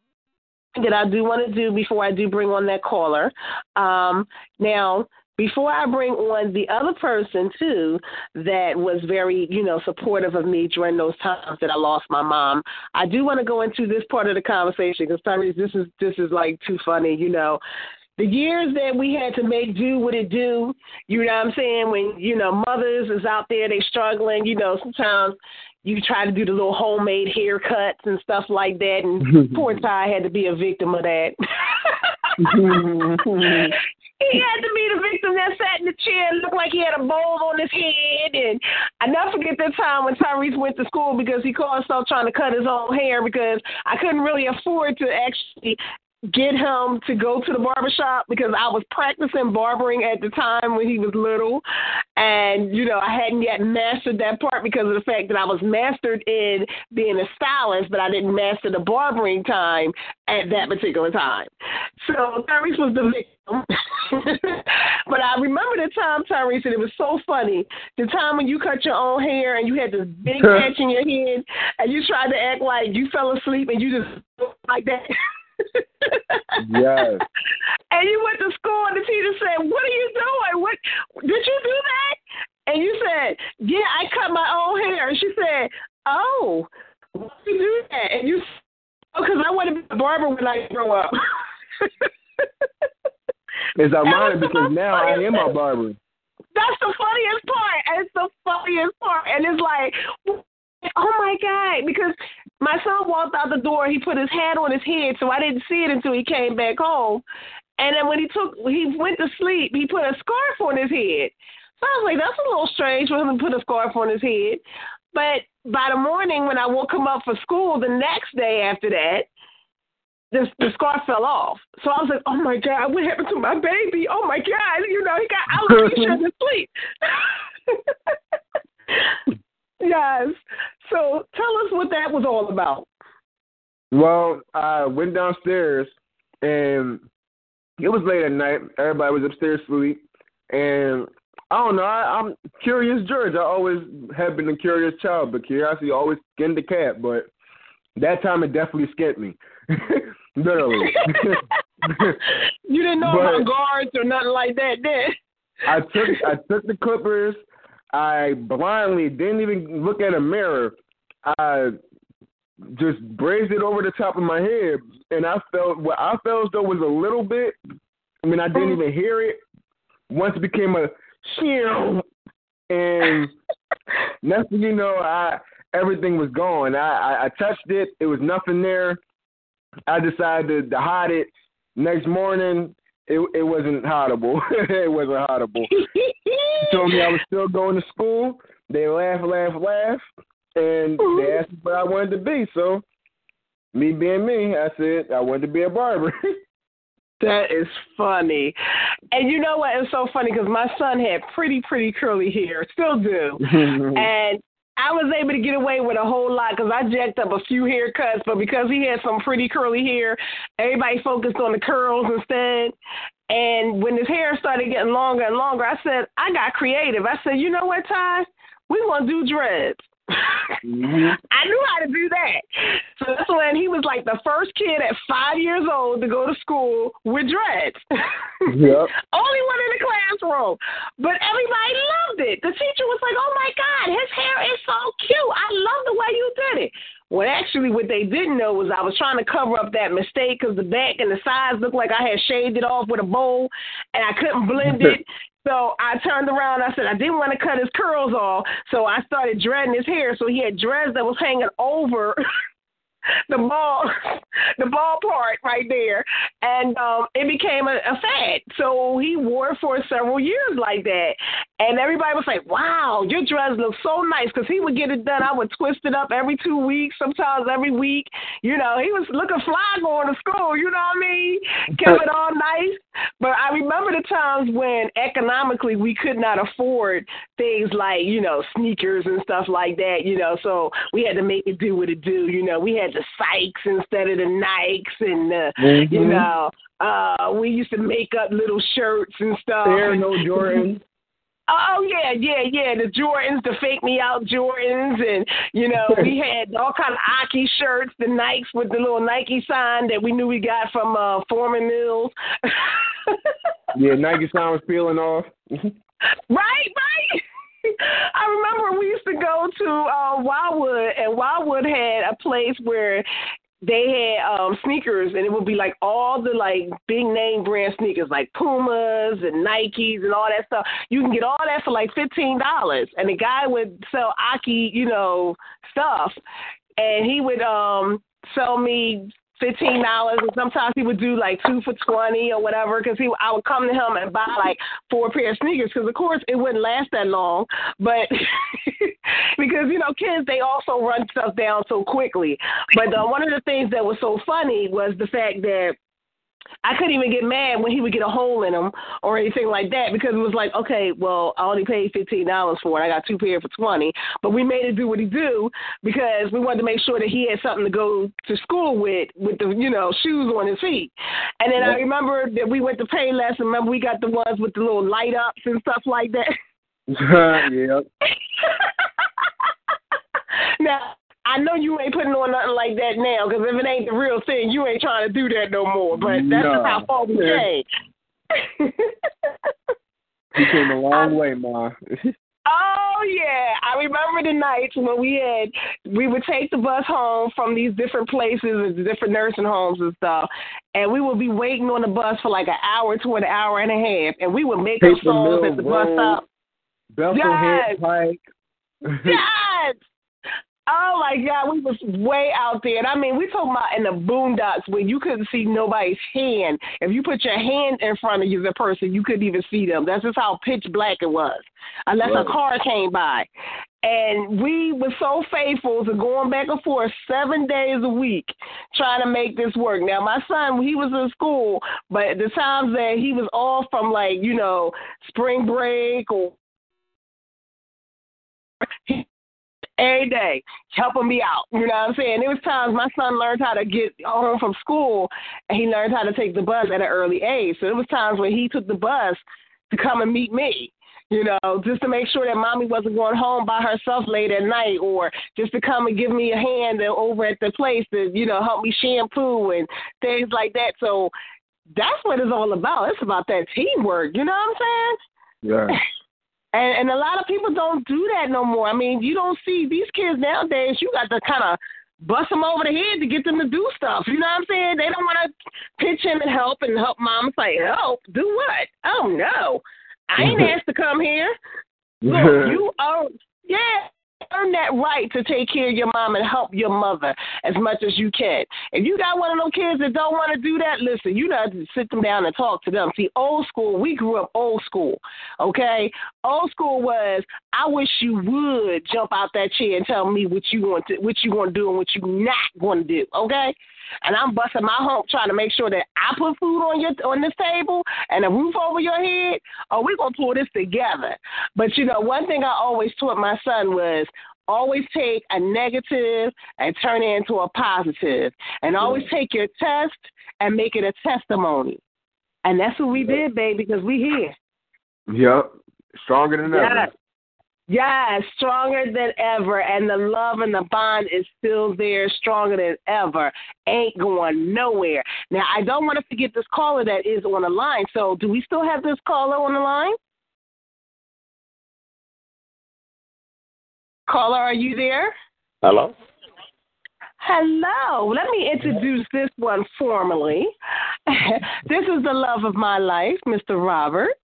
that I do want to do before I do bring on that caller. Um now before I bring on the other person too that was very, you know, supportive of me during those times that I lost my mom, I do want to go into this part of the conversation because Tyrese, this is this is like too funny, you know. The years that we had to make do what it do, you know what I'm saying? When, you know, mothers is out there, they struggling, you know, sometimes you try to do the little homemade haircuts and stuff like that and poor Ty had to be a victim of that. Mm-hmm. he had to be the victim that sat in the chair and looked like he had a bowl on his head. And I never forget that time when Tyrese went to school because he called himself trying to cut his own hair because I couldn't really afford to actually get him to go to the barber shop because I was practicing barbering at the time when he was little and you know I hadn't yet mastered that part because of the fact that I was mastered in being a stylist but I didn't master the barbering time at that particular time. So Tyrese was the victim. but I remember the time Tyrese and it was so funny. The time when you cut your own hair and you had this big patch in your head and you tried to act like you fell asleep and you just like that. Yes. And you went to school and the teacher said, What are you doing? What did you do that? And you said, Yeah, I cut my own hair. And she said, Oh, why you do that? And you Oh, because I want to be a barber when I grow up. It's ironic because now I am a barber. That's the funniest part. It's the funniest part. And it's like, oh my God. Because my son walked out the door, he put his hat on his head, so I didn't see it until he came back home. And then when he took, he went to sleep, he put a scarf on his head. So I was like, that's a little strange for him to put a scarf on his head. But by the morning, when I woke him up for school the next day after that, the, the scarf fell off. So I was like, oh my God, what happened to my baby? Oh my God, you know, he got alopecia in sleep. Yes. So tell us what that was all about. Well, I went downstairs and it was late at night. Everybody was upstairs asleep, and I don't know. I, I'm curious, George. I always have been a curious child, but curiosity always skinned the cat. But that time it definitely skinned me, literally. you didn't know But- about guards or nothing like that, then? I took I took the clippers. I blindly didn't even look at a mirror. I just braised it over the top of my head, and I felt what I felt though was a little bit. I mean, I didn't even hear it. Once it became a sheer, and next thing you know, I everything was gone. I, I I touched it. It was nothing there. I decided to, to hide it. Next morning, it it wasn't hideable. it wasn't hideable. told me I was still going to school. They laugh, laugh, laugh, and they asked me what I wanted to be. So, me being me, I said I wanted to be a barber. That is funny. And you know what? It's so funny because my son had pretty, pretty curly hair, still do. and I was able to get away with a whole lot because I jacked up a few haircuts, but because he had some pretty curly hair, everybody focused on the curls instead. And when his hair started getting longer and longer, I said, I got creative. I said, you know what, Ty? We want to do dreads. Mhm. I knew how to do that. So that's when he was like the first kid at five years old to go to school with dreads. Yep. Only one in the classroom. But everybody loved it. The teacher was like, oh my God, his hair is so cute. I love the way you did it. Well, actually, what they didn't know was I was trying to cover up that mistake because the back and the sides looked like I had shaved it off with a bowl and I couldn't blend it. So I turned around. I said I didn't want to cut his curls off, so I started dreading his hair. So he had dreads that was hanging over the ball, the ball part right there, and um, it became a, a fad. So he wore it for several years like that, and everybody was like, "Wow, your dress looks so nice." Because he would get it done. I would twist it up every two weeks, sometimes every week. You know, he was looking fly going to school. You know what I mean? Kept it all nice. But I remember the times when economically we could not afford things like you know sneakers and stuff like that. You know, so we had to make it do what it do. You know, we had the Sykes instead of the Nikes, and the, mm-hmm. you know, uh, we used to make up little shirts and stuff. Air no Jordan. Oh yeah, yeah, yeah. The Jordans, the fake me out Jordans, and you know we had all kind of Aki shirts, the Nikes with the little Nike sign that we knew we got from uh, Forman Mills. yeah, Nike sign was peeling off. right, right. I remember we used to go to uh, Wildwood, and Wildwood had a place where they had um sneakers and it would be like all the like big name brand sneakers like Pumas and Nikes and all that stuff. You can get all that for like fifteen dollars. And the guy would sell Aki, you know, stuff. And he would um sell me fifteen dollars, and sometimes he would do like two for twenty or whatever. Because he, I would come to him and buy like four pair of sneakers. Because of course it wouldn't last that long, but because you know kids they also run stuff down so quickly. But uh, one of the things that was so funny was the fact that I couldn't even get mad when he would get a hole in them or anything like that because it was like, okay, well, I only paid fifteen dollars for it. I got two pair for twenty, but we made it do what he do because we wanted to make sure that he had something to go to school with, with the you know shoes on his feet. And then yep. I remember that we went to Payless. Remember we got the ones with the little light ups and stuff like that. yep. now I know you ain't putting on nothing like that now because if it ain't the real thing, you ain't trying to do that no more. But that's no. just how far we came. you came a long I, way, Ma. oh yeah, I remember the nights when we had we would take the bus home from these different places and different nursing homes and stuff, and we would be waiting on the bus for like an hour to an hour and a half, and we would make Paper up songs at the Road, bus stop. Bethel yes. Pike. yes. Oh my God, we was way out there. And I mean, we talking about in the boondocks where you couldn't see nobody's hand. If you put your hand in front of you, the person, you couldn't even see them. That's just how pitch black it was, unless right. a car came by. And we were so faithful to going back and forth seven days a week trying to make this work. Now, my son, he was in school, but the times that he was off from like, you know, spring break or every day, helping me out. You know what I'm saying? There was times my son learned how to get home from school, and he learned how to take the bus at an early age. So there was times when he took the bus to come and meet me. You know, just to make sure that mommy wasn't going home by herself late at night, or just to come and give me a hand over at the place to, you know, help me shampoo and things like that. So that's what it's all about. It's about that teamwork. You know what I'm saying? Yeah. And and a lot of people don't do that no more. I mean, you don't see these kids nowadays. You got to kind of bust them over the head to get them to do stuff. You know what I'm saying? They don't want to pitch in and help and help mom say, help, do what? Oh no, I ain't asked to come here. Look, you are yeah earn that right to take care of your mom and help your mother as much as you can. If you got one of those kids that don't want to do that, listen, you got to sit them down and talk to them. See, old school, we grew up old school, okay? Old school was, I wish you would jump out that chair and tell me what you want to, what you want to do and what you not going to do, okay? and I'm busting my hump trying to make sure that I put food on your on this table and a roof over your head, oh, or we're gonna pull this together. But you know, one thing I always taught my son was always take a negative and turn it into a positive, and always take your test and make it a testimony. And that's what we did, baby, because we here. Yep, stronger than yes. ever. Yes, stronger than ever. And the love and the bond is still there, stronger than ever. Ain't going nowhere. Now, I don't want to forget this caller that is on the line. So, do we still have this caller on the line? Caller, are you there? Hello. Hello. Let me introduce this one formally. this is the love of my life, Mr. Robert.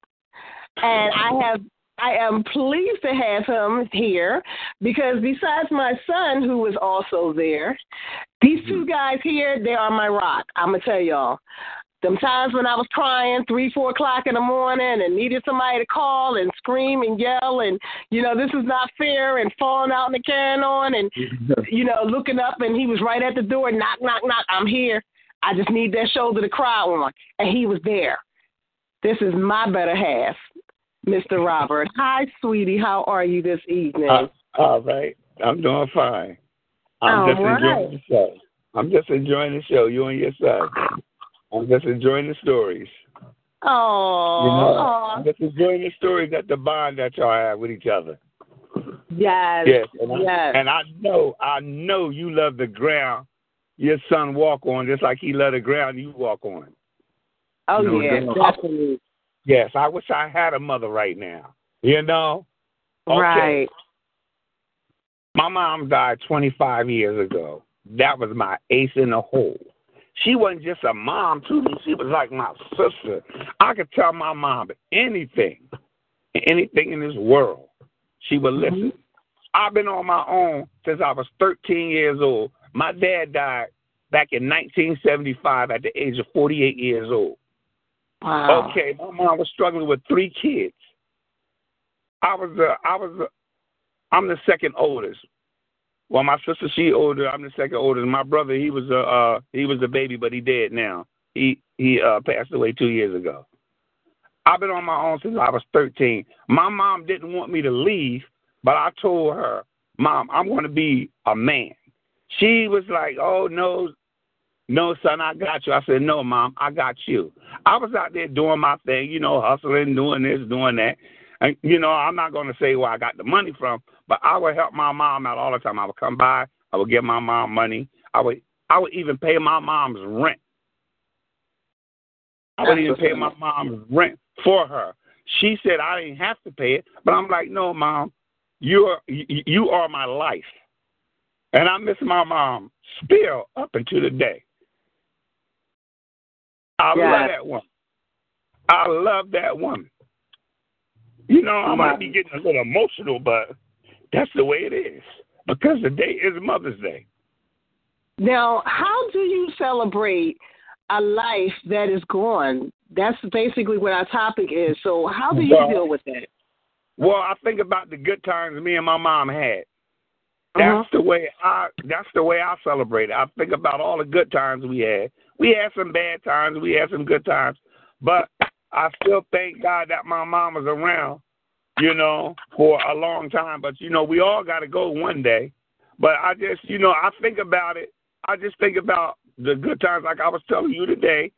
and I have I am pleased to have him here because besides my son, who was also there, these two mm-hmm. guys here, they are my rock. I'm gonna tell y'all. Them times when I was crying three, four o'clock in the morning and needed somebody to call and scream and yell and you know this is not fair and falling out in the can on and you know looking up and he was right at the door knock knock knock I'm here I just need that shoulder to cry on and he was there. This is my better half, Mr. Robert. Hi, sweetie. How are you this evening? Uh, all right. I'm doing fine. I'm All just right. enjoying the show. I'm just enjoying the show. You and your son. I'm just enjoying the stories. Oh, You know, I'm just enjoying the stories that the bond that y'all have with each other. yes, Yes, and I, yes. and I know, I know you love the ground your son walk on, just like he love the ground you walk on. oh no yeah, doubt. definitely. Yes, I wish I had a mother right now. You know, Okay. Right. My mom died 25 years ago. That was my ace in the hole. She wasn't just a mom to me. She was like my sister. I could tell my mom anything, anything in this world. She would mm-hmm. listen. I've been on my own since I was 13 years old. My dad died back in 1975 at the age of 48 years old. Wow. Okay, my mom was struggling with three kids. I was the I was the, I'm the second oldest. Well, my sister she older. I'm the second oldest. My brother he was a uh, he was a baby, but he dead now. He he uh, passed away two years ago. I've been on my own since I was 13. My mom didn't want me to leave, but I told her, "Mom, I'm going to be a man." She was like, "Oh no, no, son, I got you." I said, "No, mom, I got you." I was out there doing my thing, you know, hustling, doing this, doing that. And you know, I'm not going to say where I got the money from, but I would help my mom out all the time. I would come by, I would give my mom money. I would, I would even pay my mom's rent. I would even pay my mom's rent for her. She said I didn't have to pay it, but I'm like, no, mom, you are you, are my life, and I miss my mom still up until today. I love that woman. I love that woman. You know, I might be getting a little emotional, but that's the way it is because the day is Mother's Day. Now, how do you celebrate a life that is gone? That's basically what our topic is. So, how do you Well- deal with that? Well, I think about the good times me and my mom had. Uh-huh. That's the way I. That's the way I celebrate. it. I think about all the good times we had. We had some bad times. We had some good times, but I still thank God that my mom was around. You know, for a long time. But you know, we all got to go one day. But I just, you know, I think about it. I just think about the good times, like I was telling you today.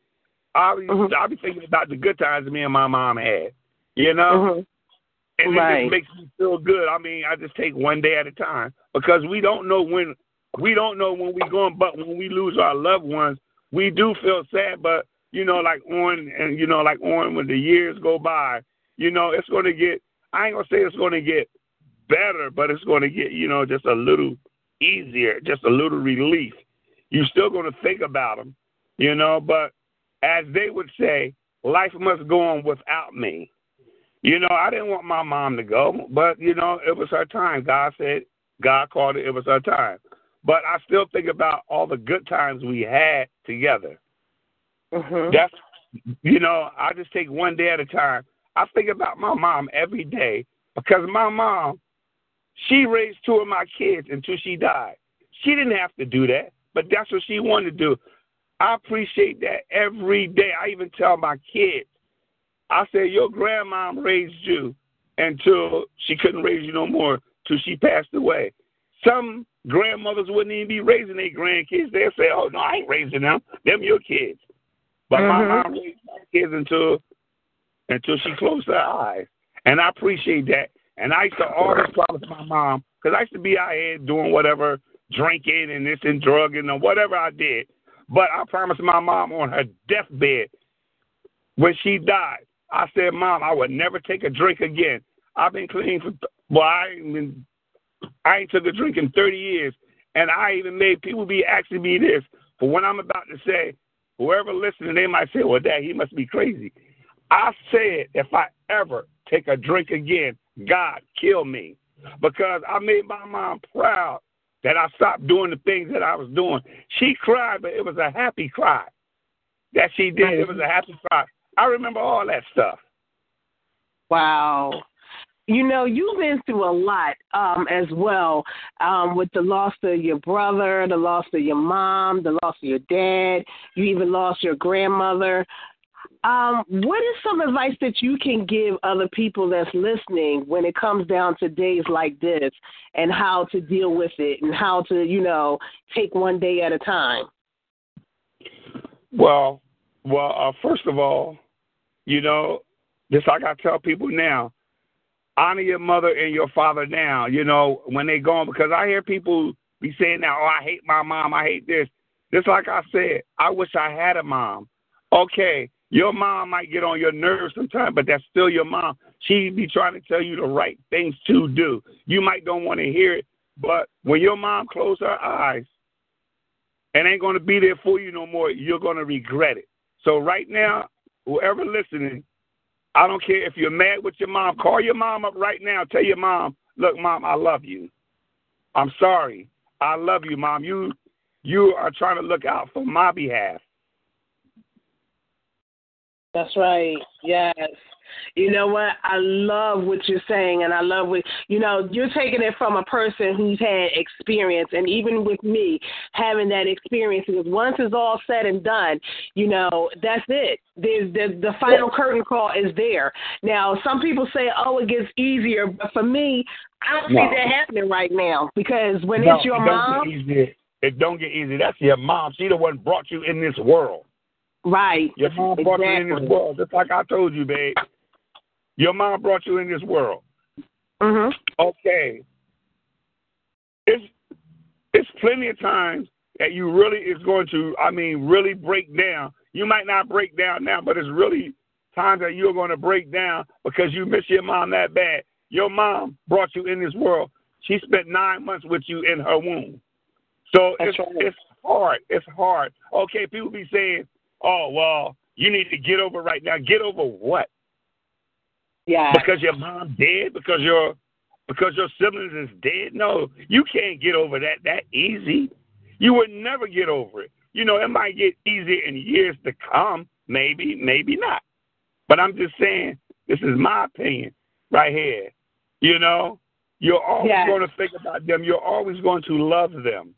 I be, Mhm. I be thinking about the good times me and my mom had. You know. Mhm. And it Right. just makes me feel good. I mean, I just take one day at a time because we don't know when we don't know when we're going. But when we lose our loved ones, we do feel sad. But you know, like on and you know, like on when the years go by, you know, it's going to get. I ain't gonna say it's going to get better, but it's going to get you know just a little easier, just a little relief. You're still going to think about them, you know. But as they would say, life must go on without me. You know, I didn't want my mom to go, but you know, it was her time. God said, God called it. It was her time. But I still think about all the good times we had together. Mhm. That's, you know, I just take one day at a time. I think about my mom every day because my mom, she raised two of my kids until she died. She didn't have to do that, but that's what she wanted to do. I appreciate that every day. I even tell my kids, I say, your grandma raised you until she couldn't raise you no more, till she passed away. Some grandmothers wouldn't even be raising their grandkids. They'll say, oh, no, I ain't raising them. Them your kids. But my Mhm. mom raised my kids until until she closed her eyes. And I appreciate that. And I used to always promise my mom, because I used to be out here doing whatever, drinking and this and drugging and whatever I did. But I promised my mom on her deathbed when she died, I said, Mom, I would never take a drink again. I've been clean for, well, I ain't, been, I ain't took a drink in 30 years. And I even made people be asking me this. For when I'm about to say, whoever listening, they might say, well, Dad, he must be crazy. I said, if I ever take a drink again. God, kill me. Because I made my mom proud that I stopped doing the things that I was doing. She cried, but it was a happy cry that she did. It was a happy cry. I remember all that stuff. Wow. You know, you've been through a lot um, as well um, with the loss of your brother, the loss of your mom, the loss of your dad. You even lost your grandmother. Um, what is some advice that you can give other people that's listening when it comes down to days like this and how to deal with it and how to, you know, take one day at a time? Well, well, uh, first of all, you know, just like I tell people now, honor your mother and your father now. You know, when they're gone, because I hear people be saying now, "Oh, I hate my mom. I hate this." Just like I said, I wish I had a mom. Okay, your mom might get on your nerves sometimes, but that's still your mom. She be trying to tell you the right things to do. You might don't want to hear it, but when your mom close her eyes and ain't gonna be there for you no more, you're gonna regret it. So right now, whoever listening, I don't care if you're mad with your mom. Call your mom up right now. Tell your mom, look, mom, I love you. I'm sorry. I love you, mom. You you are trying to look out for my behalf. That's right. Yes. You know what? I love what you're saying, and I love what you know. You're taking it from a person who's had experience, and even with me having that experience, because once it's all said and done, you know that's it. There's the the final curtain call is there. Now, some people say, "Oh, it gets easier," but for me, I don't No. see that happening right now because when No, it's your it mom. It don't get easy. That's your mom. She the one brought you in this world. Right? Your mom brought you in this world, just like I told you, babe. Your mom brought you in this world. Mhm. Okay. It's it's plenty of times that you really is going to, I mean, really break down. You might not break down now, but it's really times that you're going to break down because you miss your mom that bad. Your mom brought you in this world. She spent nine months with you in her womb. So That's it's right. it's hard. It's hard. Okay, people be saying, "Oh, well, you need to get over right now." Get over what? Yeah. because your mom dead, because your because your siblings is dead. No, you can't get over that that easy. You would never get over it. You know, it might get easier in years to come, maybe, maybe not. But I'm just saying, this is my opinion right here. You know, you're always Yes. going to think about them. You're always going to love them.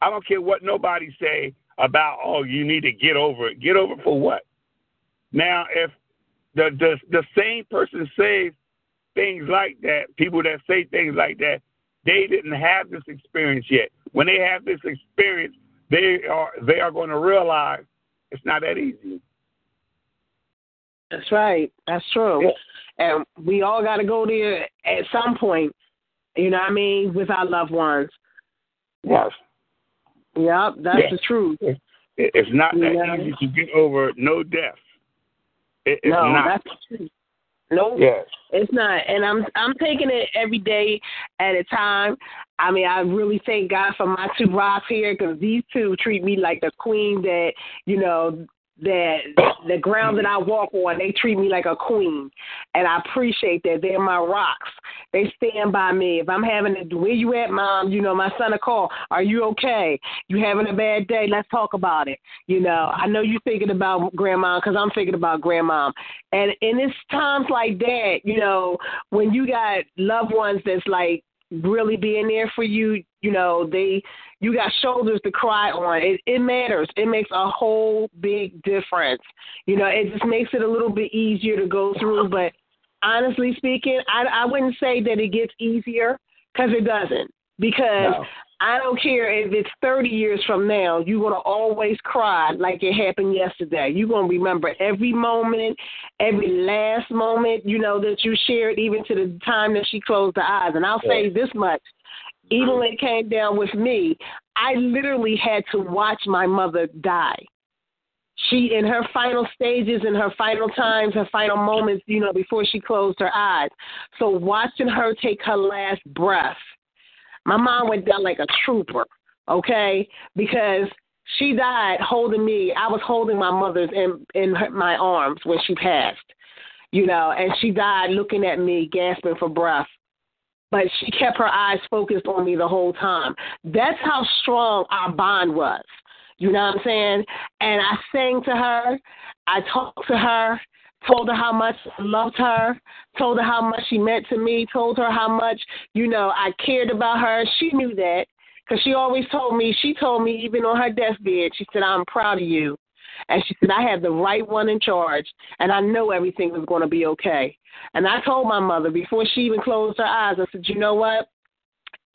I don't care what nobody say about, oh, you need to get over it. Get over it for what? Now, if the the the same person says things like that, people that say things like that, they didn't have this experience yet. When they have this experience, they are they are going to realize it's not that easy. That's right. That's true. And we all got to go there at some point. You know what I mean? With our loved ones. Yes, Yep, that's Yeah. the truth. It's not that Yeah. easy to get over no death. It, it's no, not. that's the truth. No, yes. it's not. And I'm I'm taking it every day at a time. I mean, I really thank God for my two rocks here because these two treat me like the queen that you know that the ground that I walk on. They treat me like a queen, and I appreciate that. They're my rocks. They stand by me. If I'm having a where you at, mom? You know, my son a call. Are you okay? You having a bad day? Let's talk about it. You know, I know you're thinking about grandma because I'm thinking about grandma. And and it's times like that, you know, when you got loved ones that's like really being there for you, you know, they you got shoulders to cry on. It it matters. It makes a whole big difference. You know, it just makes it a little bit easier to go through, but honestly speaking, I I wouldn't say that it gets easier cuz it doesn't. Because No. I don't care if it's 30 years from now, you're going to always cry like it happened yesterday. You're going to remember every moment, every last moment, you know, that you shared, even to the time that she closed her eyes. And I'll say this much even when it came down with me, I literally had to watch my mother die. She, in her final stages, in her final times, her final moments, you know, before she closed her eyes. So watching her take her last breath, my mom went down like a trooper, okay? Because she died holding me. I was holding my mother's in in her, my arms when she passed. you know, and she died looking at me, gasping for breath. But she kept her eyes focused on me the whole time. That's how strong our bond was. You know what I'm saying? And I sang to her, I talked to her, told her how much I loved her, told her how much she meant to me, told her how much, you know, I cared about her. She knew that because she always told me, she told me even on her deathbed, she said, I'm proud of you. And she said, I had the right one in charge, and I know everything was going to be okay. And I told my mother before she even closed her eyes, I said, You know what?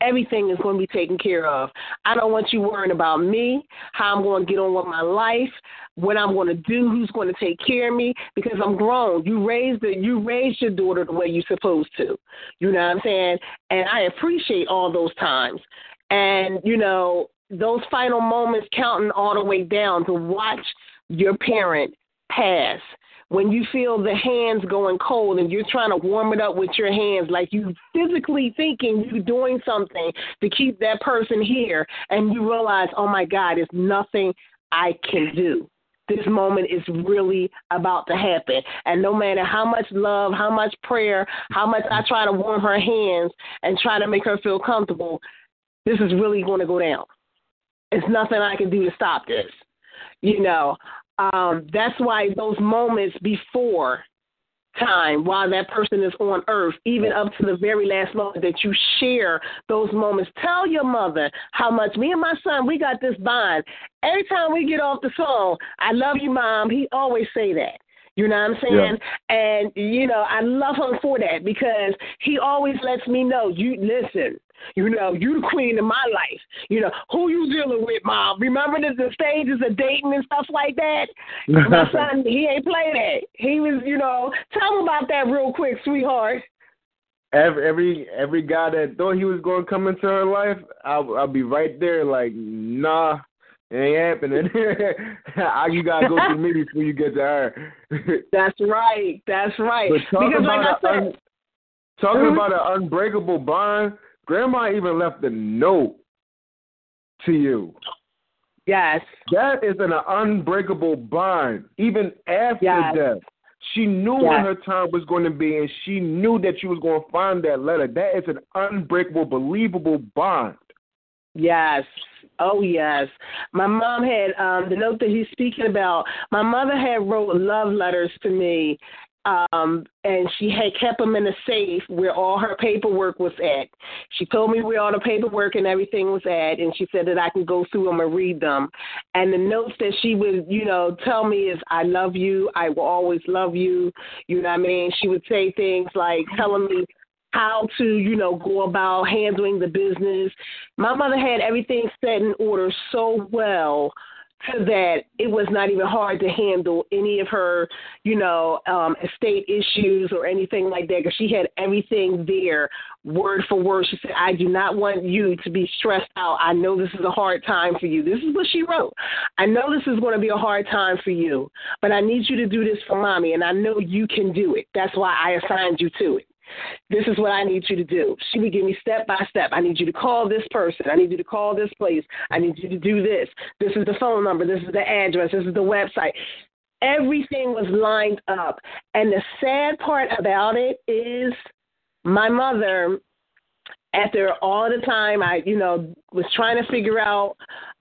Everything is going to be taken care of. I don't want you worrying about me, how I'm going to get on with my life, what I'm going to do, who's going to take care of me, because I'm grown. You raised the, you raised your daughter the way you're supposed to. You know what I'm saying? And I appreciate all those times. And you know those final moments, counting all the way down to watch your parent pass when you feel the hands going cold and you're trying to warm it up with your hands, like you physically thinking you're doing something to keep that person here, and you realize, oh my God, there's nothing I can do. This moment is really about to happen. And no matter how much love, how much prayer, how much I try to warm her hands and try to make her feel comfortable, this is really going to go down. It's nothing I can do to stop this. You know, um, that's why those moments before time while that person is on earth, even up to the very last moment that you share those moments. Tell your mother how much me and my son, we got this bond. Every time we get off the phone, I love you, mom. He always say that. You know what I'm saying? Yeah. And you know, I love him for that because he always lets me know, you listen, you know, you the queen of my life. You know, who you dealing with, mom? Remember the, the stages of dating and stuff like that? my son, he ain't play that. He was, you know, tell him about that real quick, sweetheart. Every every every guy that thought he was going to come into her life, I'll I'll be right there. Like, nah, it ain't happening. you gotta go through me before you get to her. That's right. That's right. because like I said, un- talking mm-hmm. about an unbreakable bond, Grandma even left a note to you. Yes. That is an unbreakable bond, even after yes. death. She knew yes. when her time was going to be, and she knew that she was going to find that letter. That is an unbreakable, believable bond. Yes. Oh yes. My mom had um the note that he's speaking about. My mother had wrote love letters to me um, and she had kept them in a safe where all her paperwork was at. She told me where all the paperwork and everything was at, and she said that I can go through them and read them. And the notes that she would, you know, tell me is, "I love you. I will always love you." You know what I mean? She would say things like telling me how to, you know, go about handling the business. My mother had everything set in order so well to that it was not even hard to handle any of her, you know, um, estate issues or anything like that because she had everything there, word for word. She said, "I do not want you to be stressed out. I know this is a hard time for you." This is what she wrote. I know this is going to be a hard time for you, but I need you to do this for mommy, and I know you can do it. That's why I assigned you to it. This is what I need you to do. She would give me step by step. I need you to call this person. I need you to call this place. I need you to do this. This is the phone number. This is the address. This is the website. Everything was lined up. And the sad part about it is my mother after all the time I, you know, was trying to figure out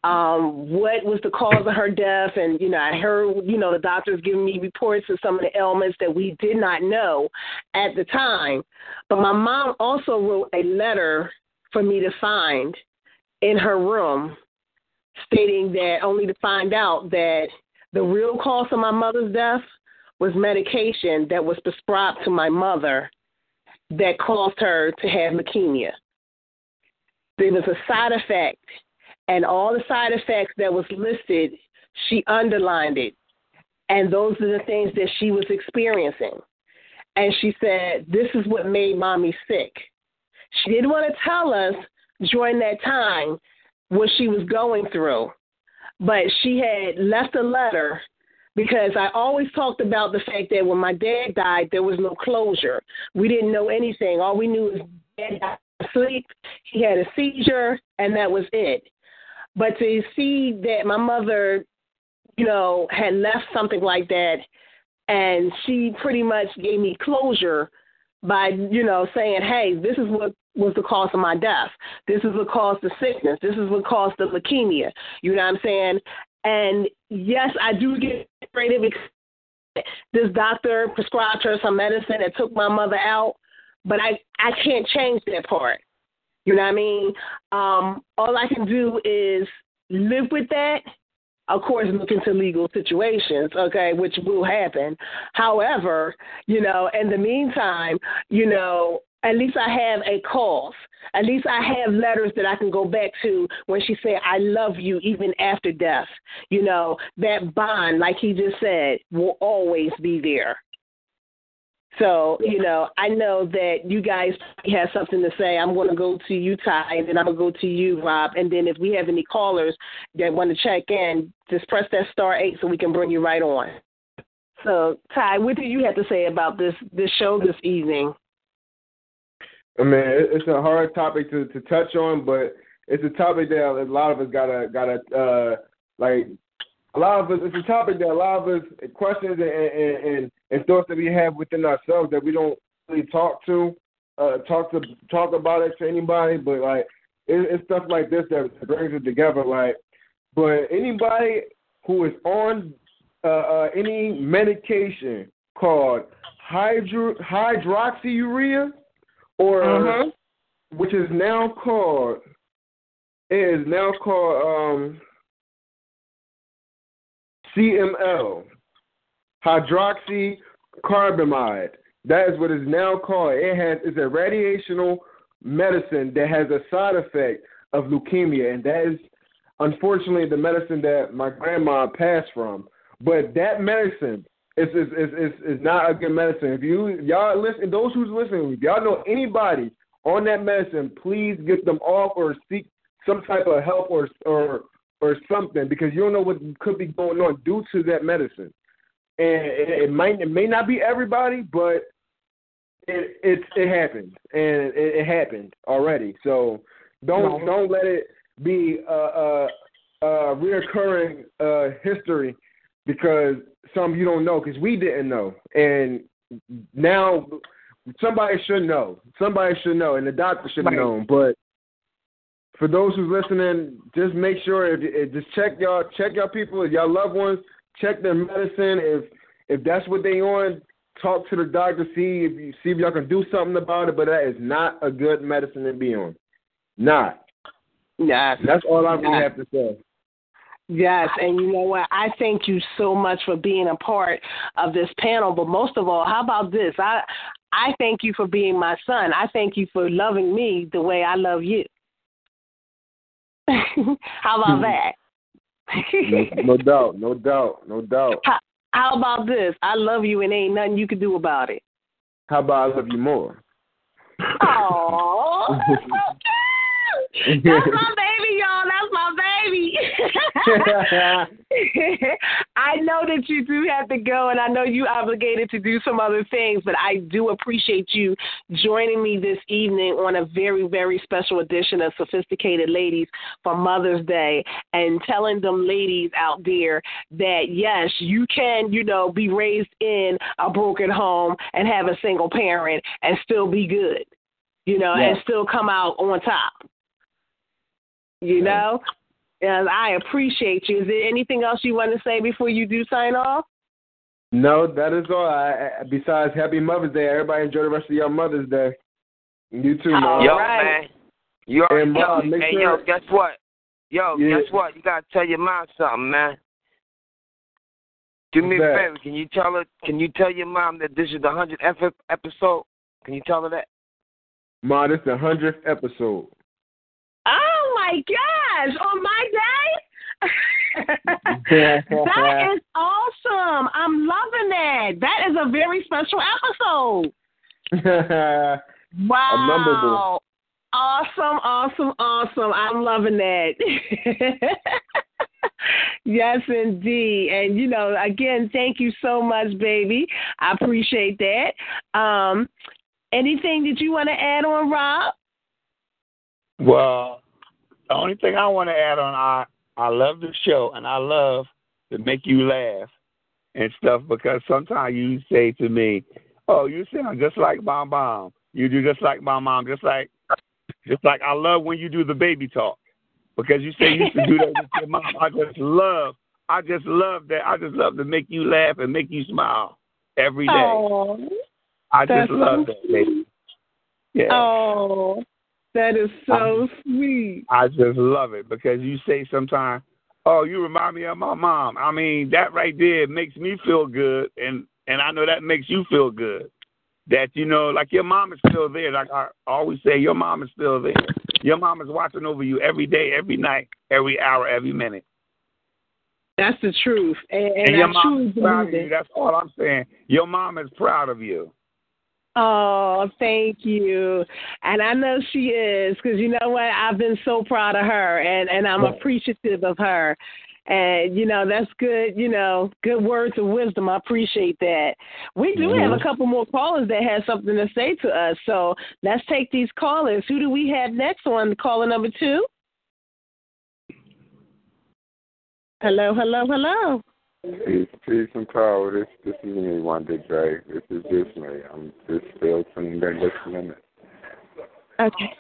um what was the cause of her death and you know I heard you know the doctors giving me reports of some of the ailments that we did not know at the time but my mom also wrote a letter for me to find in her room stating that only to find out that the real cause of my mother's death was medication that was prescribed to my mother that caused her to have leukemia. There was a side effect, and all the side effects that was listed, she underlined it. And those are the things that she was experiencing. And she said, This is what made mommy sick. She didn't want to tell us during that time what she was going through, but she had left a letter because I always talked about the fact that when my dad died, there was no closure. We didn't know anything. All we knew was dad died asleep, he had a seizure, and that was it. But to see that my mother, you know, had left something like that and she pretty much gave me closure by you know saying, "Hey, this is what was the cause of my death. This is what caused the sickness. This is what caused the leukemia." You know what I'm saying? And yes, I do get because this doctor prescribed her some medicine that took my mother out, but I I can't change that part. You know what I mean? Um, all I can do is live with that of course, look into legal situations, okay, which will happen. However, you know, in the meantime, you know, at least I have a cause. At least I have letters that I can go back to when she said, I love you even after death. You know, that bond, like he just said, will always be there. So, you know, I know that you guys have something to say. I'm going to go to you, Ty, and then I'm going to go to you, Rob. And then if we have any callers that want to check in, just press that star eight so we can bring you right on. So, Ty, what do you have to say about this this show this evening? I mean, it's a hard topic to, to touch on, but it's a topic that a lot of us gotta gotta uh, like a lot of us, it's a topic that a lot of us questions and, and, and, and thoughts that we have within ourselves that we don't really talk to, uh, talk to talk about it to anybody. But like, it, it's stuff like this that brings it together. Like, but anybody who is on uh, uh, any medication called hydro hydroxyurea, or Mhm. which is now called it is now called um CML, hydroxycarbamide. That is what is now called. It has it's a radiational medicine that has a side effect of leukemia, and that is unfortunately the medicine that my grandma passed from. But that medicine is is is is, not a good medicine. If you y'all listen, those who's listening, if y'all know anybody on that medicine, please get them off or seek some type of help or or or something because you don't know what could be going on due to that medicine. And it, it might it may not be everybody, but it it it happens and it, it happened already. So don't Right. don't let it be a, a, a reoccurring uh, history because some you don't know because we didn't know and now somebody should know. Somebody should know, and the doctor should have Right. known. But for those who's listening, just make sure if, if just check y'all check y'all people, if y'all loved ones, check their medicine. If if that's what they on, talk to the doctor, see if you see if y'all can do something about it. But that is not a good medicine to be on. Not. Yes. That's all I really Yes. have to say. Yes, and you know what? I thank you so much for being a part of this panel. But most of all, how about this? I I thank you for being my son. I thank you for loving me the way I love you. how about mm-hmm. that? No, no doubt, no doubt, no doubt. how, how about this? I love you and ain't nothing you can do about it. How about I love you more? Oh, that's so cute. That's my baby. I know that you do have to go, and I know you obligated to do some other things, but I do appreciate you joining me this evening on a very, very special edition of Sophisticated Ladies for Mother's Day and telling them ladies out there that yes, you can, you know, be raised in a broken home and have a single parent and still be good, you know, and still come out on top. You know? And I appreciate you. Is there anything else you want to say before you do sign off? No, that is all. I, I- besides, Happy Mother's Day. Everybody enjoy the rest of your Mother's Day. You too, Mom. Yo, right. man. You already And, know. Mom, make hey, sure- yo, guess what? Yo, Yeah. guess what? You gotta tell your mom something, man. Do me a that? favor. Can you tell her? Can you tell your mom that this is the hundredth episode? Can you tell her that? Ma, this is the hundredth episode. Oh my gosh! On my day? that is awesome. I'm loving that. That is a very special episode. Wow. memorable. Awesome, awesome, awesome. I'm loving that. yes, indeed. And, you know, again, thank you so much, baby. I appreciate that. Um, anything that you want to add on, Rob? Well, the only thing I want to add on, I I love the show and I love to make you laugh. and stuff because sometimes you say to me, "Oh, you sound just like my mom. You do just like my mom. Just like, just like I love when you do the baby talk because you say you used to do that with your mom. I just love, I just love that. I just love to make you laugh and make you smile every day. Oh, I just love that, baby. Yeah. oh, that is so Um, sweet. I just love it because you say sometimes, "Oh, you remind me of my mom." I mean, that right there makes me feel good, and and I know that makes you feel good. That you know, like your mom is still there. Like I always say, your mom is still there. Your mom is watching over you every day, every night, every hour, every minute. That's the truth, and, and, And, your I mom is proud of you. That's all I'm saying. Your mom is proud of you. Oh, thank you. And I know she is because you know what? I've been so proud of her, and and I'm appreciative of her. And you know that's good. You know, good words of wisdom. I appreciate that. We do have a couple more callers that have something to say to us. So let's take these callers. Who do we have next on caller number two? Hello, hello, hello. Peace, peace and power. This this is me, one big day. This is just me. I'm just still tuned in listening. Okay.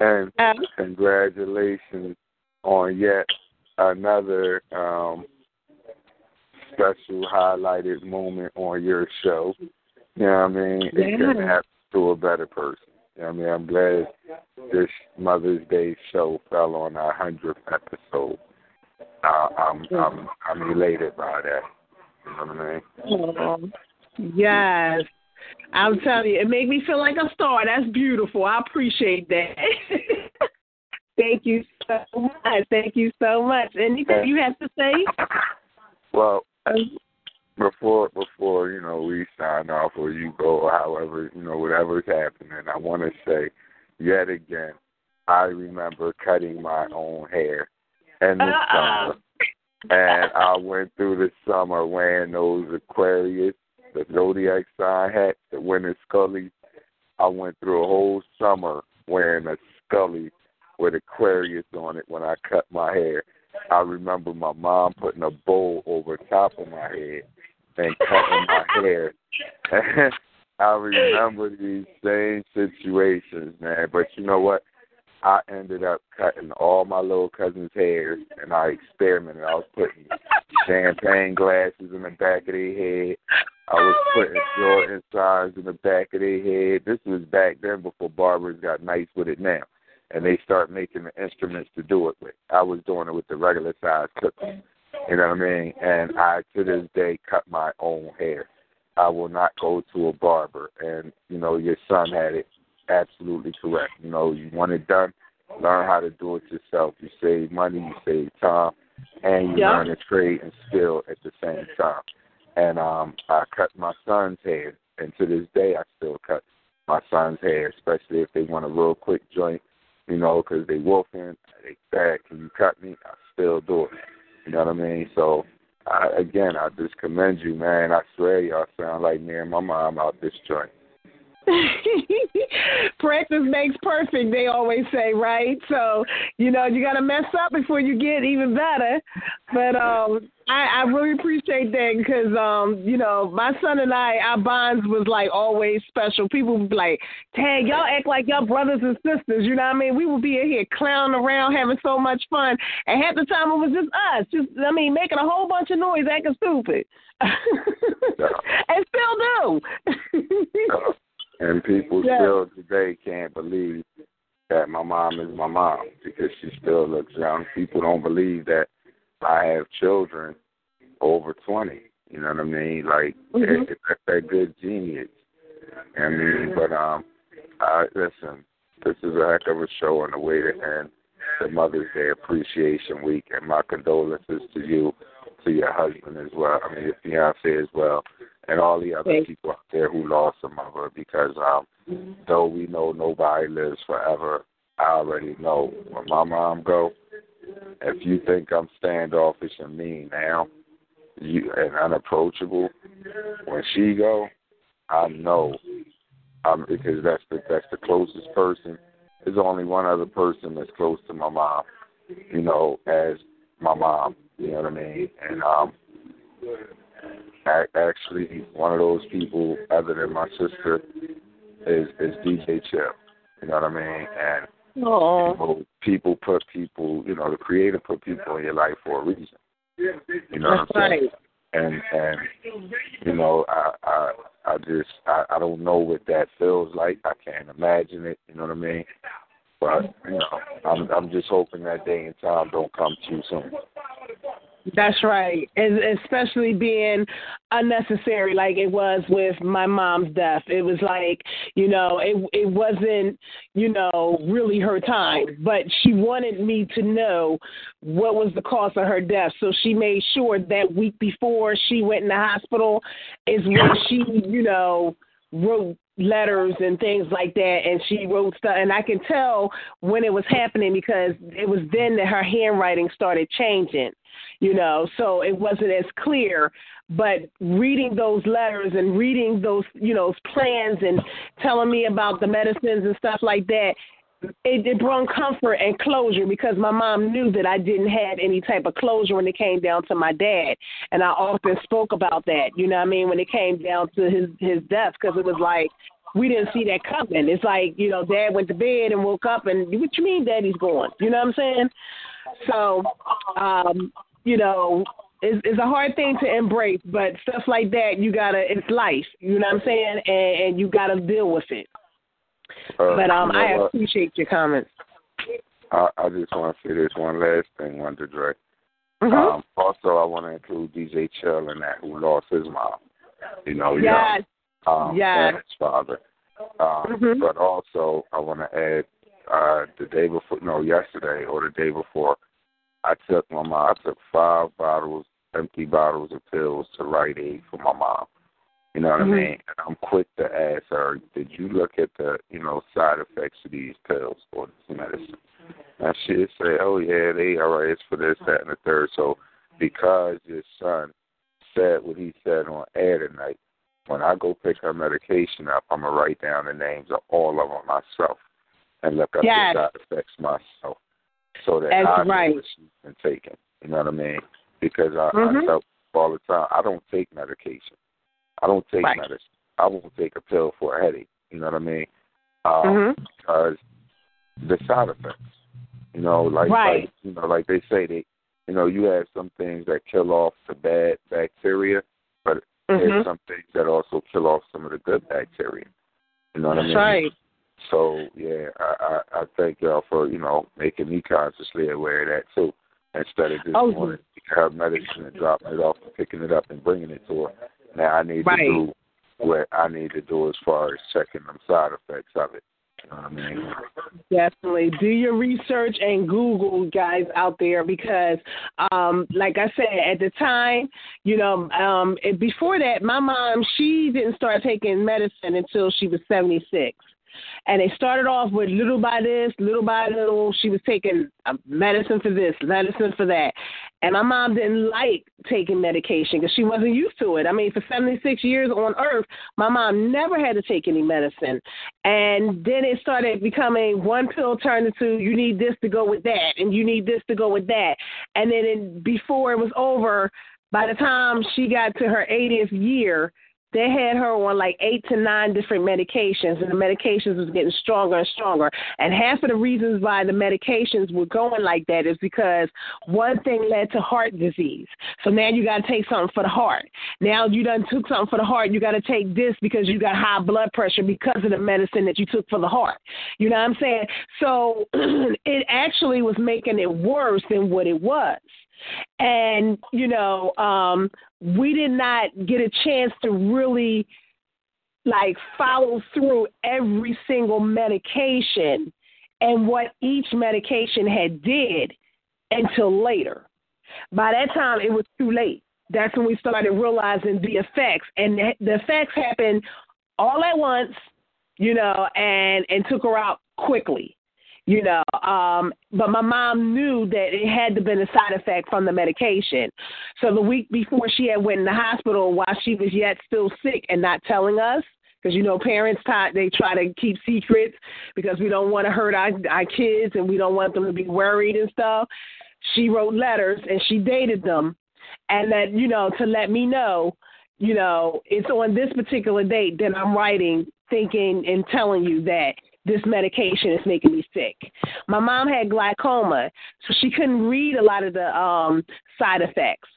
And Um, congratulations on yet another um, special highlighted moment on your show. You know what I mean? It couldn't Yeah. happen to a better person. You know what I mean? I'm glad this Mother's Day show fell on our hundredth episode. Uh, I'm I'm I'm elated by that. You know what I mean? Oh, yes. I'm telling you, it made me feel like a star. That's beautiful. I appreciate that. Thank you so much. Thank you so much. Anything you have to say? Well, before before you know we sign off or you go or however you know whatever's happening, I want to say yet again, I remember cutting my own hair the Uh-uh. summer, and I went through the summer wearing those Aquarius, the zodiac sign hats, the winter Scully. I went through a whole summer wearing a Scully with Aquarius on it when I cut my hair. I remember my mom putting a bowl over top of my head and cutting my hair. I remember these same situations, man. But you know what? I ended up cutting all my little cousins' hairs, and I experimented. I was putting champagne glasses in the back of their head. I was Oh, putting. Jordan signs in the back of their head. This was back then before barbers got nice with it now, and they start making the instruments to do it with. I was doing it with the regular size clippers. You know what I mean? And I to this day cut my own hair. I will not go to a barber. And you know, your son had it absolutely correct. You know, you want it done, learn how to do it yourself. You save money, you save time, and you Yeah. learn a trade and skill at the same time. And um, I cut my son's hair, and to this day, I still cut my son's hair, especially if they want a real quick joint, you know, because they wolfing, they bad. Can you cut me? I still do it. You know what I mean? So, I, again, I just commend you, man. I swear y'all sound like me and my mom out this joint. Practice makes perfect, they always say, right? So, you know, you got to mess up before you get even better. But um, I, I really appreciate that because, um, you know, my son and I, our bonds was like always special. People would be like, dang, y'all act like y'all brothers and sisters. You know what I mean? We would be in here clowning around, having so much fun. And half the time it was just us, just, I mean, making a whole bunch of noise, acting stupid. and still do. And people still today can't believe that my mom is my mom because she still looks young. People don't believe that I have children over twenty. You know what I mean? Like Mhm. it, it's that good genius. I mean, but um, I listen. This is a heck of a show on the way to end the Mother's Day Appreciation Week, and my condolences to you, to your husband as well. I mean, your fiance as well, and all the other Thank people out there who lost a mother. Because um, though we know nobody lives forever, I already know when my mom go. If you think I'm standoffish and mean now, you and unapproachable, when she go, I know. Um, because that's the that's the closest person. There's only one other person that's close to my mom, you know, as my mom. You know what I mean? And um, actually, one of those people, other than my sister, is is DJ Chill. You know what I mean? And people, people put people, you know, the creator put people in your life for a reason. You know That's what I'm saying? And and you know, I I I just I, I don't know what that feels like. I can't imagine it. You know what I mean? But you know, I'm I'm just hoping that day and time don't come too soon. That's right, and especially being unnecessary, like it was with my mom's death. It was like, you know, it it wasn't, you know, really her time, but she wanted me to know what was the cause of her death. So she made sure that week before she went in the hospital is when she, you know, wrote letters and things like that and she wrote stuff. And I can tell when it was happening because it was then that her handwriting started changing you know so it wasn't as clear. But reading those letters and reading those you know plans and telling me about the medicines and stuff like that it, it brought comfort and closure because my mom knew that I didn't have any type of closure when it came down to my dad, and I often spoke about that. You know what I mean? When it came down to his his death, because it was like we didn't see that coming. It's like you know, dad went to bed and woke up, and what you mean, daddy's gone? You know what I'm saying? So, um, you know, it's, it's a hard thing to embrace, but stuff like that, you gotta. It's life. You know what I'm saying? And, and you gotta deal with it. Uh, But um, you know I what? appreciate your comments. I, I just want to say this one last thing, Wonder Dre. Mhm. Um, also, I want to include DJ Chill in that, who lost his mom. You know, Yes. young, um, Yes. and his father. Um, Mhm. But also, I want to add, uh, the day before, no, yesterday or the day before, I took my mom. I took five bottles, empty bottles of pills to Rite Aid for my mom. You know what Mhm. I mean? And I'm quick to ask her, did you look at the, you know, side effects of these pills or this medicine? And she'd say, oh, yeah, they all right, it's for this, that, and the third. So because your son said what he said on air tonight, when I go pick her medication up, I'm going to write down the names of all of them myself and look up Yes. the side effects myself so that That's I know right. what she's been taking. You know what I mean? Because I, Mhm. I tell all the time, I don't take medication. I don't take Right. medicine. I won't take a pill for a headache. You know what I mean? Um, Mhm. Because the side effects. You know, like, Right. like you know, like they say they you know, you have some things that kill off the bad bacteria, but Mhm. there's some things that also kill off some of the good bacteria. You know what I That's mean? right. So yeah, I, I I thank y'all for you know making me consciously aware of that too, instead of just Oh, wanting to have medicine and dropping it off and picking it up and bringing it to her. Now I need Right. to do what I need to do as far as checking them side effects of it. You know I mean? Definitely do your research and Google guys out there because, um, like I said, at the time, you know, um, before that, my mom she didn't start taking medicine until she was seventy six. And they started off with little by this, little by little. She was taking uh, medicine for this, medicine for that. And my mom didn't like taking medication because she wasn't used to it. I mean, for 76 years on earth, my mom never had to take any medicine. And then it started becoming one pill turned into you need this to go with that, and you need this to go with that. And then it, before it was over, by the time she got to her 80th year, they had her on like eight to nine different medications, and the medications was getting stronger and stronger. And half of the reasons why the medications were going like that is because one thing led to heart disease. So now you got to take something for the heart. Now you done took something for the heart. You got to take this because you got high blood pressure because of the medicine that you took for the heart. You know what I'm saying? So it actually was making it worse than what it was. And, you know, um, we did not get a chance to really like follow through every single medication and what each medication had did until later. By that time it was too late. That's when we started realizing the effects and the, effects happened all at once, you know, and and took her out quickly you know um but my mom knew that it had to been a side effect from the medication. So the week before she had went in the hospital while she was yet still sick and not telling us because you know parents try, they try to keep secrets because we don't want to hurt our our kids and we don't want them to be worried and stuff. She wrote letters and she dated them. And that you know to let me know, you know, it's on this particular date that I'm writing, thinking and telling you that this medication is making me sick. My mom had glaucoma, so she couldn't read a lot of the um side effects.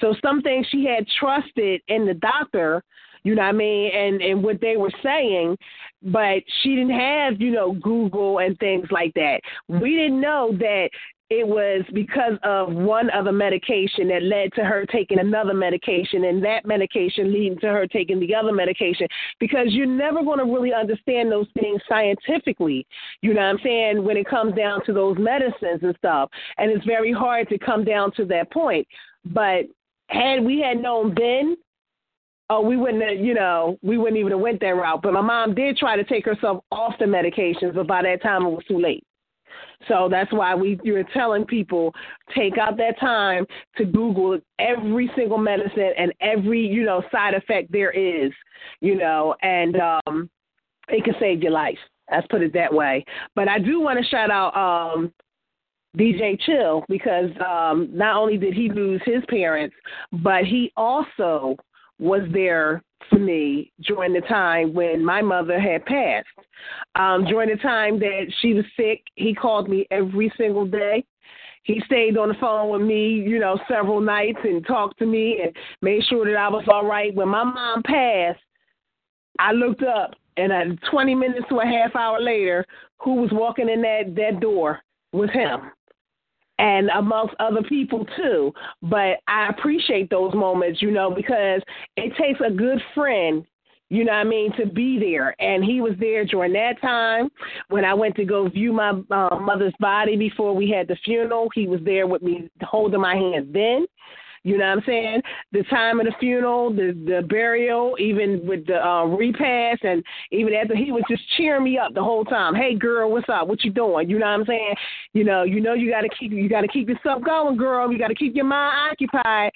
So some things she had trusted in the doctor, you know what I mean, and and what they were saying, but she didn't have, you know, Google and things like that. We didn't know that it was because of one other medication that led to her taking another medication and that medication leading to her taking the other medication because you're never going to really understand those things scientifically you know what i'm saying when it comes down to those medicines and stuff and it's very hard to come down to that point but had we had known then oh, we wouldn't have, you know, we wouldn't even have went that route. But my mom did try to take herself off the medications, but by that time it was too late. So that's why we you're telling people take out that time to Google every single medicine and every you know side effect there is, you know, and um, it can save your life. Let's put it that way. But I do want to shout out um, DJ Chill because um, not only did he lose his parents, but he also was there for me during the time when my mother had passed. Um, during the time that she was sick, he called me every single day. He stayed on the phone with me, you know, several nights and talked to me and made sure that I was all right. When my mom passed, I looked up and at 20 minutes to a half hour later, who was walking in that, that door was him and amongst other people too. But I appreciate those moments, you know, because it takes a good friend you know what I mean, to be there. And he was there during that time when I went to go view my uh, mother's body before we had the funeral. He was there with me holding my hand then. You know what I'm saying? The time of the funeral, the the burial, even with the uh, repast, and even after he was just cheering me up the whole time. Hey, girl, what's up? What you doing? You know what I'm saying? You know, you know, you got to keep you got to keep yourself going, girl. You got to keep your mind occupied,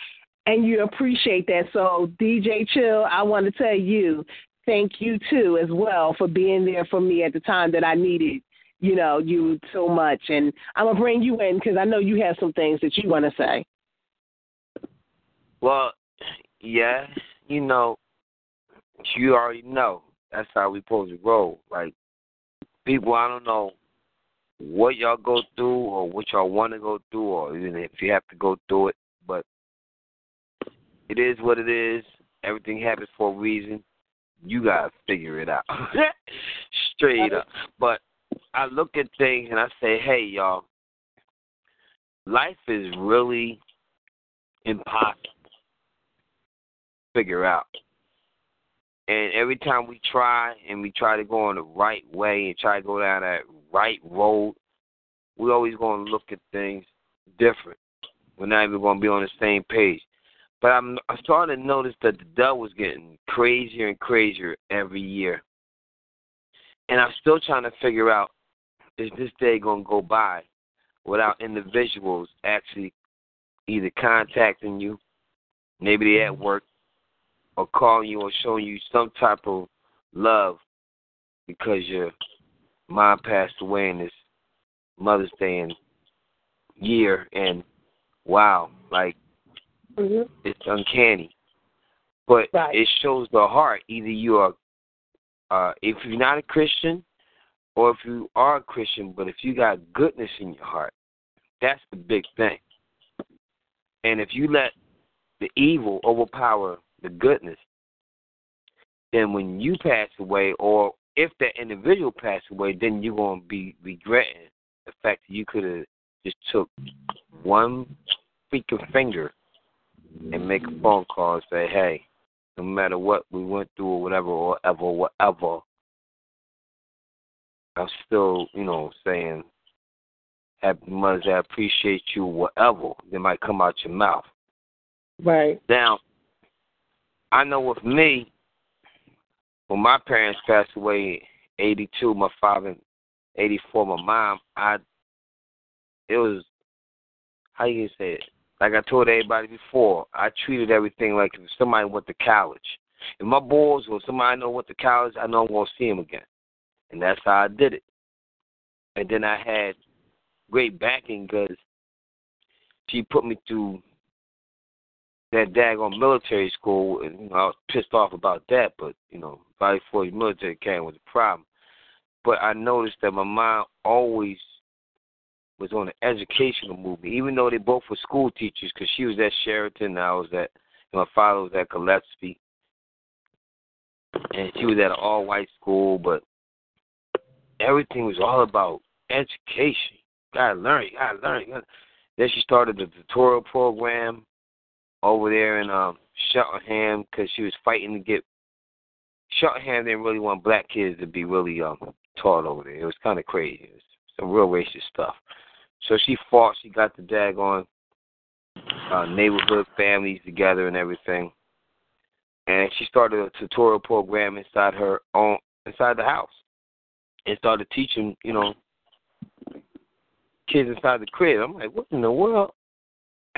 and you appreciate that. So, DJ Chill, I want to tell you, thank you too as well for being there for me at the time that I needed you know, you so much. And I'm to bring you in because I know you have some things that you want to say. Well, yeah, you know, you already know. That's how we supposed to roll. Like people, I don't know what y'all go through or what y'all want to go through, or even if you have to go through it. But it is what it is. Everything happens for a reason. You gotta figure it out, straight up. But I look at things and I say, hey, y'all, life is really impossible figure out. And every time we try and we try to go on the right way and try to go down that right road, we're always going to look at things different. We're not even going to be on the same page. But I'm, I'm starting to notice that the devil was getting crazier and crazier every year. And I'm still trying to figure out is this day going to go by without individuals actually either contacting you, maybe they're at work, or calling you or showing you some type of love because your mom passed away in this Mother's Day and year, and wow, like mm-hmm. it's uncanny. But right. it shows the heart. Either you are, uh, if you're not a Christian, or if you are a Christian, but if you got goodness in your heart, that's the big thing. And if you let the evil overpower the goodness, then when you pass away, or if that individual passed away, then you're gonna be regretting the fact that you could have just took one freaking finger and make a phone call and say, "Hey, no matter what we went through or whatever or ever whatever, I'm still, you know, saying, Happy Mother's Day, I appreciate you, whatever that might come out your mouth." Right. Now, I know with me, when my parents passed away, eighty two, my father, eighty four, my mom, I, it was, how you say it? Like I told everybody before, I treated everything like if somebody went to college. If my boys or somebody I know went to college, I know I'm gonna see them again, and that's how I did it. And then I had great backing because she put me through that daggone military school, and you know, I was pissed off about that. But you know, Valley Forge Military Academy was a problem. But I noticed that my mom always was on the educational movement, even though they both were school teachers. Because she was at Sheridan, and I was at my father was at Gillespie, and she was at an all-white school. But everything was all about education. Gotta learn. Gotta learn. Then she started the tutorial program over there in um Cheltenham because she was fighting to get Cheltenham didn't really want black kids to be really um taught over there. It was kind of crazy. It was some real racist stuff. So she fought. She got the daggone uh, neighborhood families together and everything. And she started a tutorial program inside her own inside the house, and started teaching, you know, kids inside the crib. I'm like, what in the world?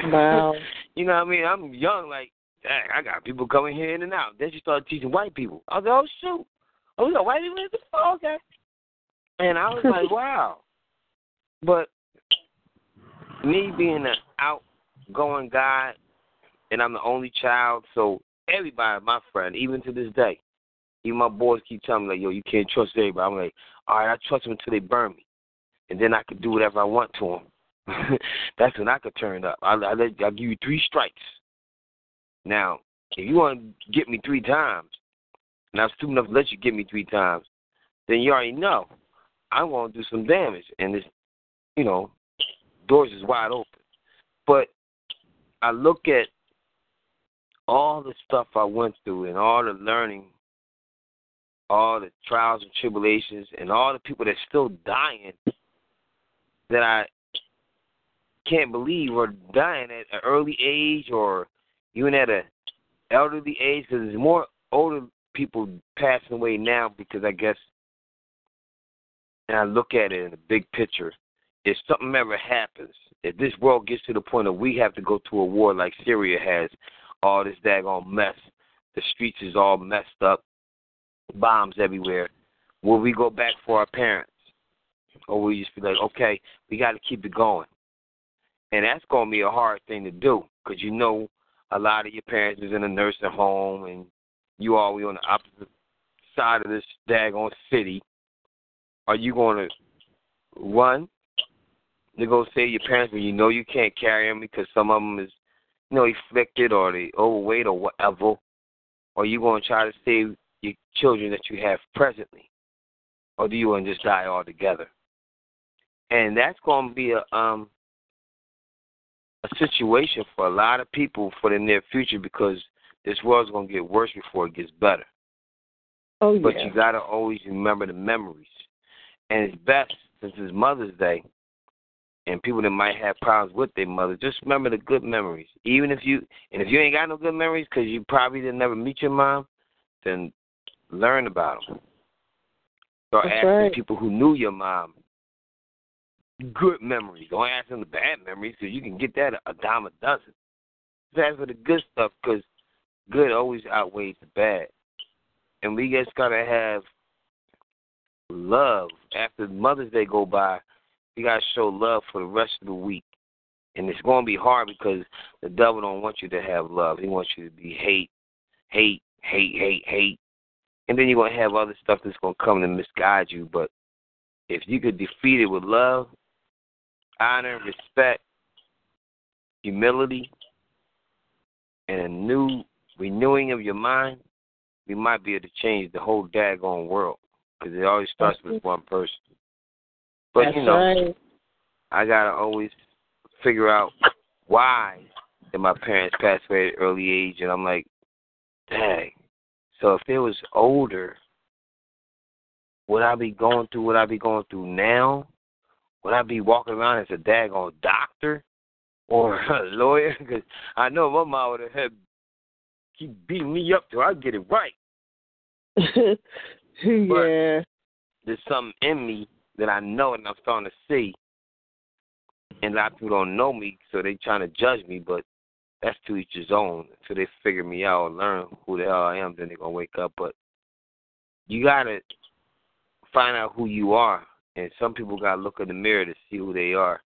Wow. you know what I mean? I'm young, like, dang, I got people coming here in and out. Then she started teaching white people. I was like, oh shoot, oh we got white people in? Oh, okay. And I was like, wow. But me being an outgoing guy, and I'm the only child, so everybody, my friend, even to this day, even my boys keep telling me like, yo, you can't trust everybody. I'm like, all right, I trust them until they burn me, and then I can do whatever I want to them. That's when I could turn up. I, I let, I'll give you three strikes. Now, if you want to get me three times, and I'm stupid enough to let you get me three times, then you already know I'm going to do some damage, and this, you know, doors is wide open. But I look at all the stuff I went through and all the learning, all the trials and tribulations, and all the people that's still dying that I can't believe are dying at an early age or even at a elderly age. Because there's more older people passing away now because I guess, and I look at it in the big picture. If something ever happens, if this world gets to the point of we have to go to a war like Syria has, all this daggone mess. The streets is all messed up, bombs everywhere. Will we go back for our parents? Or will we just be like, okay, we got to keep it going? And that's going to be a hard thing to do because you know a lot of your parents is in a nursing home and you all we on the opposite side of this daggone city. Are you going to run to go save your parents when you know you can't carry them because some of them is you know, afflicted or they overweight or whatever, or you going to try to save your children that you have presently, or do you want to just die altogether? And that's going to be a um a situation for a lot of people for the near future because this world's going to get worse before it gets better. Oh yeah. But you got to always remember the memories, and it's best since it's Mother's Day and people that might have problems with their mother, just remember the good memories. Even if you and if you ain't got no good memories because you probably didn't never meet your mom, then learn about them. Start That's asking right. people who knew your mom good memories. Don't ask them the bad memories so you can get that a dime a dozen. Just ask for the good stuff because good always outweighs the bad. And we just gotta have love after Mother's Day go by you gotta show love for the rest of the week. And it's gonna be hard because the devil don't want you to have love. He wants you to be hate, hate, hate, hate, hate. And then you're gonna have other stuff that's gonna come to misguide you. But if you could defeat it with love, honor, respect, humility, and a new renewing of your mind, we might be able to change the whole daggone world. Because it always starts with one person. But That's you know, right. I gotta always figure out why did my parents pass away at an early age, and I'm like, dang. So if it was older, would I be going through what I be going through now? Would I be walking around as a daggone doctor or a lawyer? Because I know my mom would have had keep beating me up till I get it right. yeah. There's something in me that I know and I'm starting to see. And a lot of people don't know me, so they trying to judge me, but that's to each his own. Until they figure me out and learn who the hell I am, then they're gonna wake up. But you gotta find out who you are. And some people gotta look in the mirror to see who they are.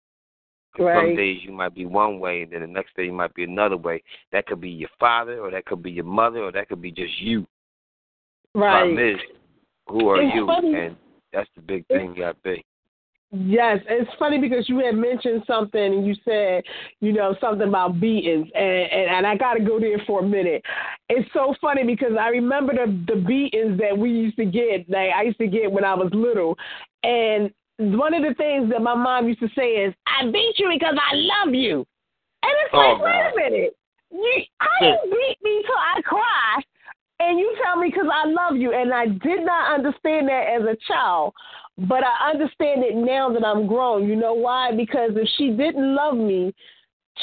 Right. Some days you might be one way, and then the next day you might be another way. That could be your father, or that could be your mother, or that could be just you. Problem Right. is, who are It's you? funny. And that's the big thing you got to be. Yes, it's funny because you had mentioned something and you said, you know, something about beatings, and and, and I got to go there for a minute. It's so funny because I remember the the beatings that we used to get, like I used to get when I was little, and one of the things that my mom used to say is, "I beat you because I love you," and it's Oh, like, wait God. a minute, you how you beat me till I cry, and you tell me because I love you, and I did not understand that as a child. But I understand it now that I'm grown. You know why? Because if she didn't love me,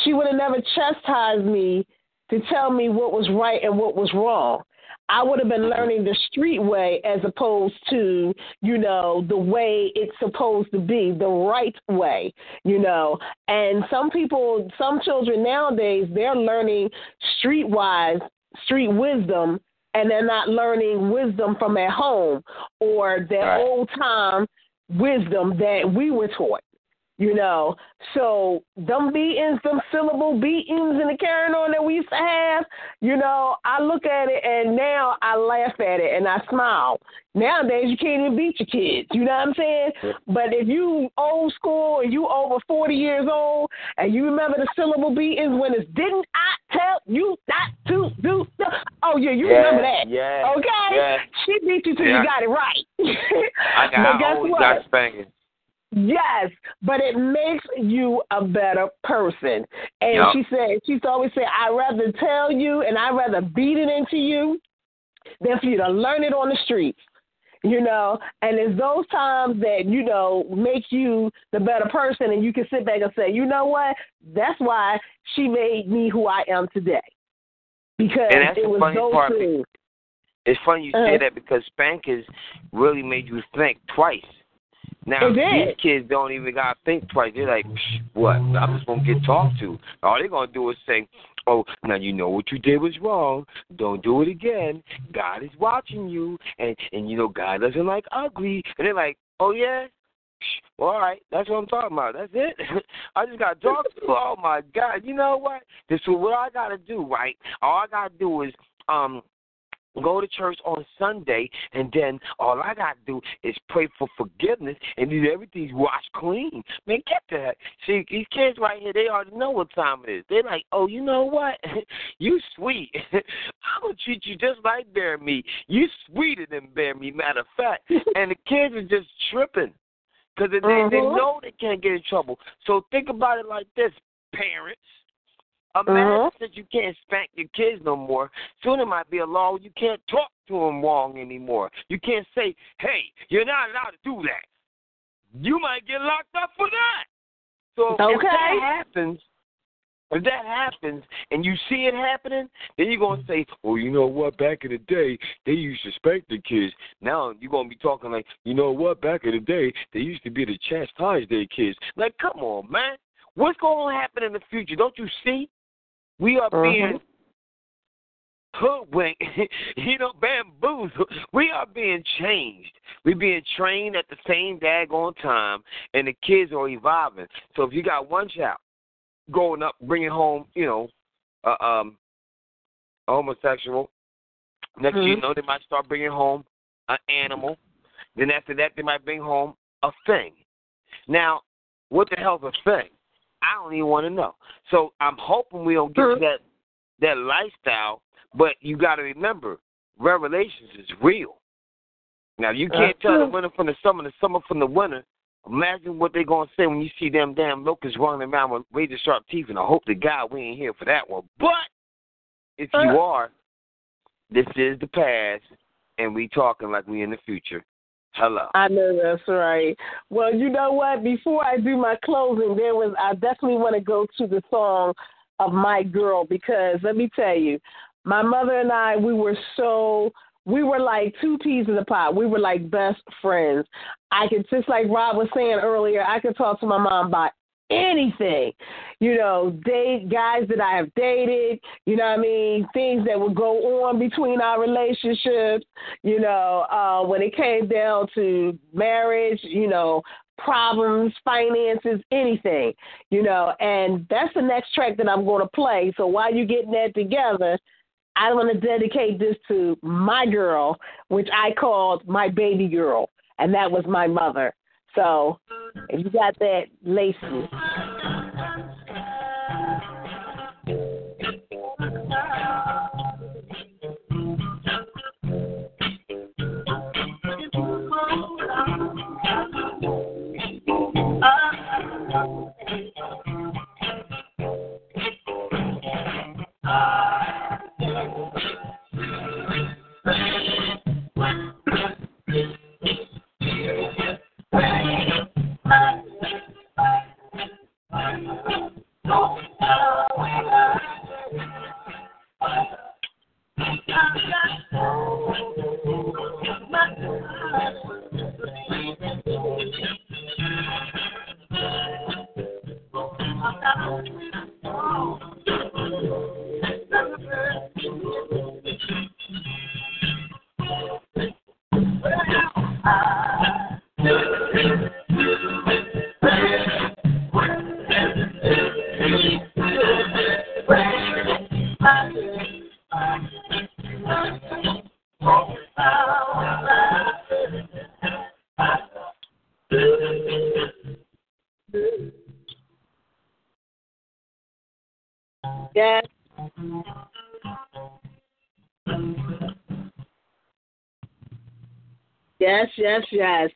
she would have never chastised me to tell me what was right and what was wrong. I would have been learning the street way as opposed to, you know, the way it's supposed to be, the right way, you know. And some people, some children nowadays, they're learning streetwise, street wisdom, and they're not learning wisdom from at home or their Right. old time wisdom that we were taught. You know, so them beatings, them syllable beatings and the carrying on that we used to have, you know, I look at it and now I laugh at it and I smile. Nowadays you can't even beat your kids, you know what I'm saying? But if you old school and you over forty years old and you remember the syllable beatings when it's didn't I tell you not to do the oh yeah, you remember that. Yeah. Okay? Yeah. She beat you till Yeah. you got it right. I got. but I guess always what? got spanking. Yes, but it makes you a better person. And Yup. she said, she used to always said, I'd rather tell you and I'd rather beat it into you than for you to learn it on the streets. You know, and it's those times that, you know, make you the better person and you can sit back and say, you know what? That's why she made me who I am today. Because it was funny those part, things. It's funny you Uh-huh. say that because spankers really made you think twice. Now these kids don't even gotta think twice. They're like, "What? I'm just gonna get talked to." All they're gonna do is say, "Oh, now you know what you did was wrong. Don't do it again. God is watching you, and and you know God doesn't like ugly." And they're like, "Oh yeah." Psh, All right, that's what I'm talking about. That's it. I just got talked to. Oh my God! You know what? This is what I got to do. Right? All I got to do is um go to church on Sunday, and then all I got to do is pray for forgiveness, and then everything's washed clean. Man, get that. See, these kids right here, they already know what time it is. They're like, oh, you know what? you sweet. I'm going to treat you just like Bear Meat. You sweeter than Bear Meat, matter of fact. and the kids are just tripping because they, they Mhm. know they can't get in trouble. So think about it like this, parents. Imagine Mhm. that you can't spank your kids no more. Soon it might be a law you can't talk to them wrong anymore. You can't say, "Hey, you're not allowed to do that." You might get locked up for that. So if that happens, if that happens, and you see it happening, then you're gonna say, "Well, you know what? Back in the day, they used to spank the kids. Now you're gonna be talking like, you know what? Back in the day, they used to be to chastise their kids. Like, come on, man. What's going to happen in the future? Don't you see? We are Mhm. being hoodwinked, you know, bamboozled. We are being changed. We're being trained at the same daggone time, and the kids are evolving. So if you got one child growing up, bringing home, you know, uh, um, a homosexual, next thing you know, they might start bringing home an animal. Then after that, they might bring home a thing. Now, what the hell's a thing? I don't even want to know. So I'm hoping we don't get to that that lifestyle. But you got to remember, Revelations is real. Now you can't That's tell the winter from the summer, the summer from the winter. Imagine what they're gonna say when you see them damn locusts running around with razor sharp teeth. And I hope to God we ain't here for that one. But if you Uh. are, this is the past, and we talking like we in the future. Hello. I know that's right. Well, you know what? Before I do my closing, there was I definitely want to go to the song of my girl because let me tell you, my mother and I we were so we were like two peas in a pot. We were like best friends. I could just like Rob was saying earlier, I could talk to my mom about anything. You know, date guys that I have dated, you know I mean, things that would go on between our relationships, you know, uh when it came down to marriage, you know, problems, finances, anything, you know. And that's the next track that I'm going to play. So while you're getting that together, I want to dedicate this to my girl, which I called my baby girl, and that was my mother. So if you got that, Lacey. Yes. Yes, yes.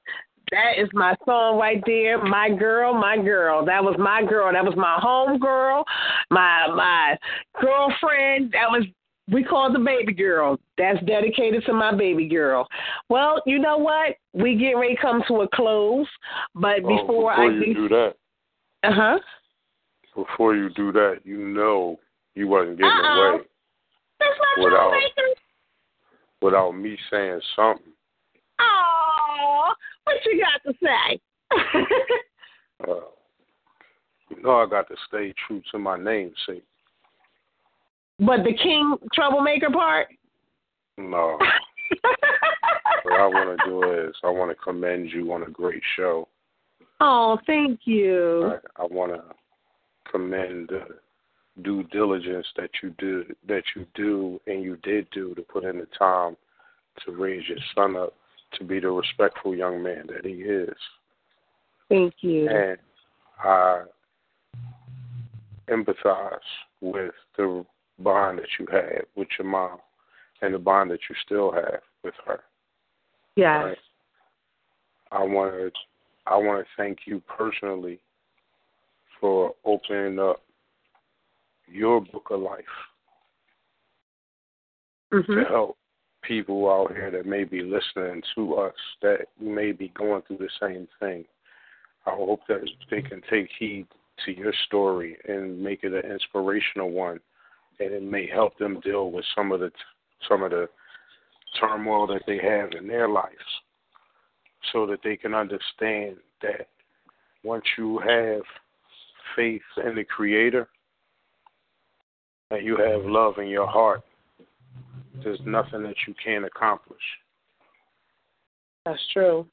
That is my song right there. My girl, my girl. That was my girl. That was my home girl, my my girlfriend. That was we called the baby girl. That's dedicated to my baby girl. Well, you know what? We get ready to come to a close, but Oh, before, before I you do that, uh huh. before you do that, you know you wasn't getting Uh-oh. away Without- without me saying something. Oh, what you got to say? Uh, you know I got to stay true to my namesake. but the king troublemaker part. No. what I want to do is I want to commend you on a great show. oh, thank you. I, I want to commend the due diligence that you do that you do and you did do to put in the time to raise your son up to be the respectful young man that he is. Thank you. And I empathize with the bond that you had with your mom and the bond that you still have with her. yes. Right. I want to I want to thank you personally for opening up your book of life Mm-hmm. to help people out here that may be listening to us that may be going through the same thing. I hope that they can take heed to your story and make it an inspirational one, and it may help them deal with some of the some of the turmoil that they have in their lives, so that they can understand that once you have faith in the Creator and you have love in your heart, there's nothing that you can't accomplish. That's true.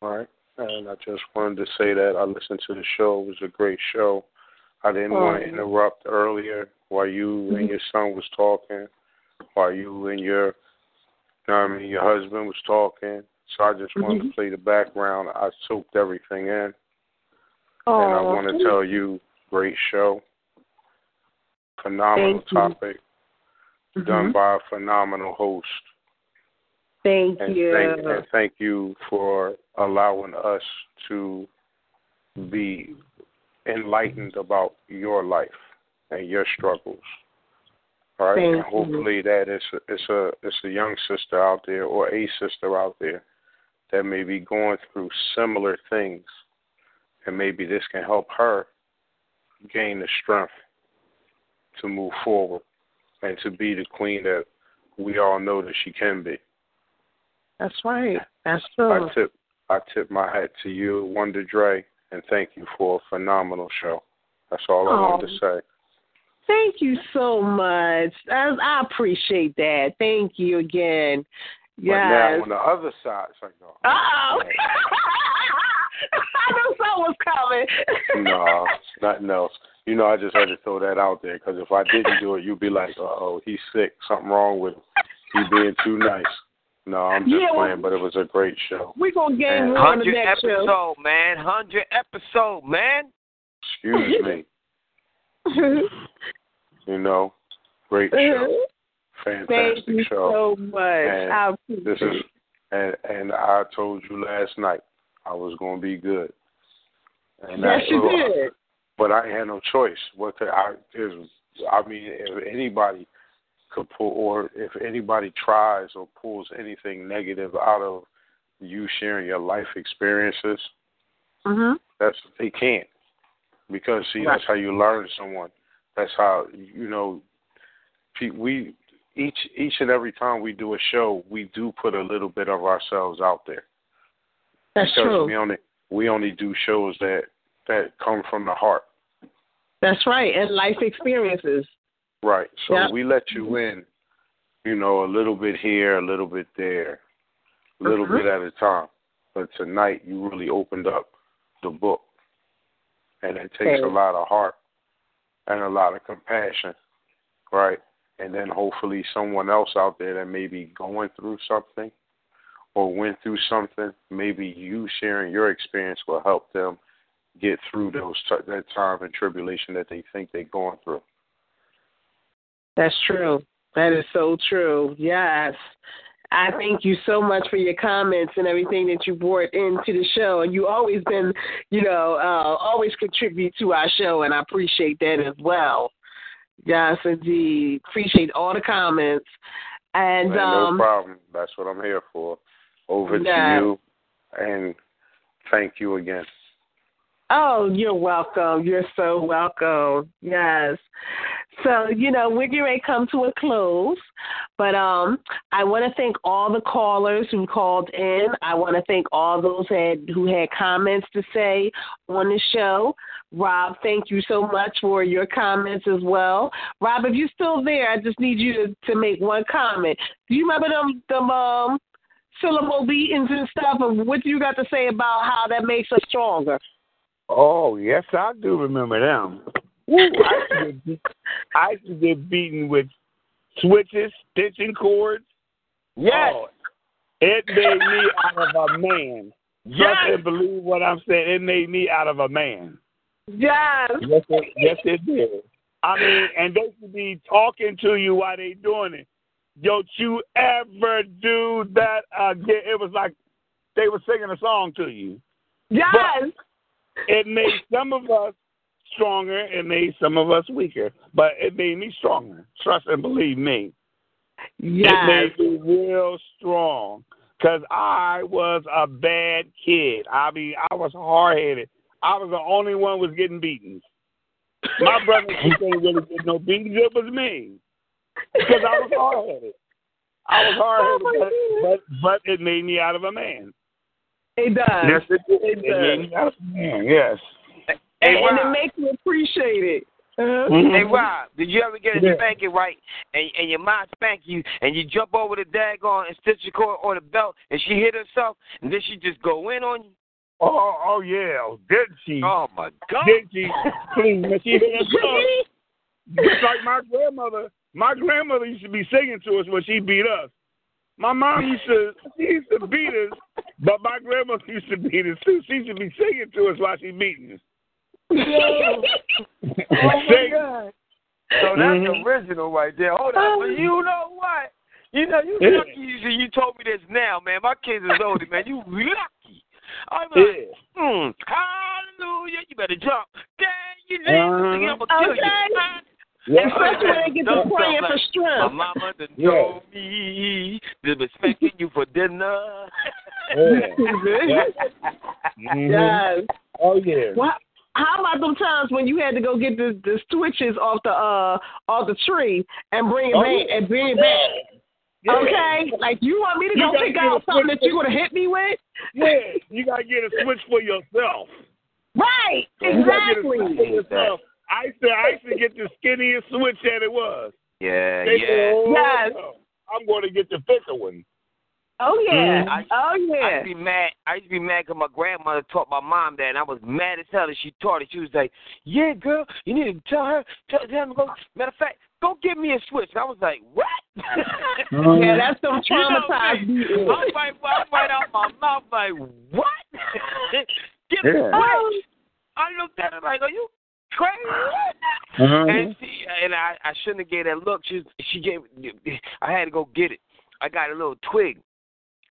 All right. And I just wanted to say that I listened to the show. It was a great show. I didn't want to Oh. interrupt earlier while you and your son was talking, while you and your, you know I mean, your husband was talking. So I just wanted to Mhm. play the background. I soaked everything in, Oh, and I want to tell you, great show, phenomenal Thank you. topic, done mm-hmm. by a phenomenal host. Thank and you. thank and thank you for allowing us to be enlightened about your life and your struggles. All right, Thank and hopefully that it's a, it's a it's a young sister out there or a sister out there that may be going through similar things, and maybe this can help her gain the strength to move forward and to be the queen that we all know that she can be. That's right. That's true. I tip I tip my hat to you, Wonder Dre, and thank you for a phenomenal show. That's all I wanted to say. Thank you so much. I, I appreciate that. Thank you again. Yes. But now on the other side, it's like, no. Oh. I knew something was coming. no, nothing else. You know, I just had to throw that out there because if I didn't do it, you'd be like, "Uh oh, he's sick. Something wrong with him. He's being too nice." No, I'm just Yeah, well- playing, but it was a great show. We're going to game And- one on the Hundred next show. episode, man. Hundred episode, man. Excuse me. You know, great show, fantastic Thank fantastic you show. so much. And I This is, and and I told you last night I was going to be good. And Yes, that's you did. But I had no choice. What I is, I mean, if anybody could pull, or if anybody tries or pulls anything negative out of you sharing your life experiences, Mhm. that's they can't because see Right. that's how you learn someone. That's how you know. We each each and every time we do a show, we do put a little bit of ourselves out there That's because true. we only we only do shows that that come from the heart. That's right. And life experiences. Right. So Yeah. we let you in, you know, a little bit here, a little bit there, a little Mhm. bit at a time. But tonight you really opened up the book. And it takes Okay. a lot of heart and a lot of compassion, right? And then hopefully someone else out there that may be going through something or went through something, maybe you sharing your experience will help them get through those that time and tribulation that they think they're going through. That's true. That is so true. Yes. I thank you so much for your comments and everything that you brought into the show. And you always been, you know, uh, always contribute to our show, and I appreciate that as well. Yes, indeed. Appreciate all the comments. And Man, um, no problem. That's what I'm here for. Over Yeah. to you, and thank you again. Oh, you're welcome. You're so welcome. Yes. So, you know, we're getting ready to come to a close. But um I want to thank all the callers who called in. I want to thank all those had who had comments to say on the show. Rob, thank you so much for your comments as well. Rob, if you're still there, I just need you to, to make one comment. Do you remember them them um syllable beatings and stuff Of what you got to say about how that makes us stronger? Oh, yes, I do remember them. Woo, I, used to get, I used to get beaten with switches, stitching cords. Yes. Oh, it made me out of a man. Yes. Trust and believe what I'm saying. It made me out of a man. Yes. Yes, it, yes, it did. I mean, and they could be talking to you while they doing it. Don't you ever do that again? It was like they were singing a song to you. Yes. It made some of us stronger. It made some of us weaker, but it made me stronger. Trust and believe me. Yes. It made me real strong because I was a bad kid. I mean, I was hard headed. I was the only one was getting beaten. My brother didn't really get no beatings. It was me because I was hard headed. I was oh, hard headed, but, but but it made me out of a man. It does. Yes, it. It It made does. me out man. Yes. Hey, and, and it makes you appreciate it. Uh-huh. Hey Rob, did you ever get a Yeah. spanking right and and your mom spank you and you jump over the daggone and stitch your cord on the belt and she hit herself and then she just go in on you? Oh, oh yeah. Didn't she? Oh my god. Didn't she? Please, when she hit herself. Just like my grandmother. My grandmother used to be singing to us when she beat us. My mom used to she used to beat us, but my grandma used to beat us too. She used to be singing to us while she beating us. oh my god. So that's Mhm. original right there. Hold on, but you know what? You know you Yeah. lucky you, you told me this now, man. My kids is older, man. You lucky. I'm like, Yeah. mm, hallelujah. You better jump. Gang, you need Uh-huh. something. I'm gonna kill Okay. you. Man. Yeah. Especially when they get to Don't praying sound for like, My strength. mama done Yeah. told me to be spanking you for dinner. Yeah. Mhm. Yes. Oh yeah. What? How about them times when you had to go get the, the switches off the uh off the tree and bring it Oh, back yeah. and bring it back? Yeah. Okay, like you want me to You go pick out something that switch. you would have hit me with? Yeah. You gotta get a switch for yourself. Right, You gotta get a exactly. switch for yourself. I used to I used to get the skinniest switch that it was. Yeah, They yeah. said, oh, Yes. no, I'm going to get the thicker one. Oh yeah. Mm-hmm. I, oh I yeah. used to be mad. I used to be mad because my grandmother taught my mom that, and I was mad as hell that she taught it. She was like, "Yeah, girl, you need to tell her, tell, tell her to go. Matter of fact, go get me a switch." And I was like, "What?" Yeah, that's some You know traumatized me. beating. I'm right, I'm right out my mouth like, "What?" give me a oh. switch. I looked at her like, "Are you crazy?" Mhm. And she and I, I shouldn't have gave that look. She she gave. I had to go get it. I got a little twig,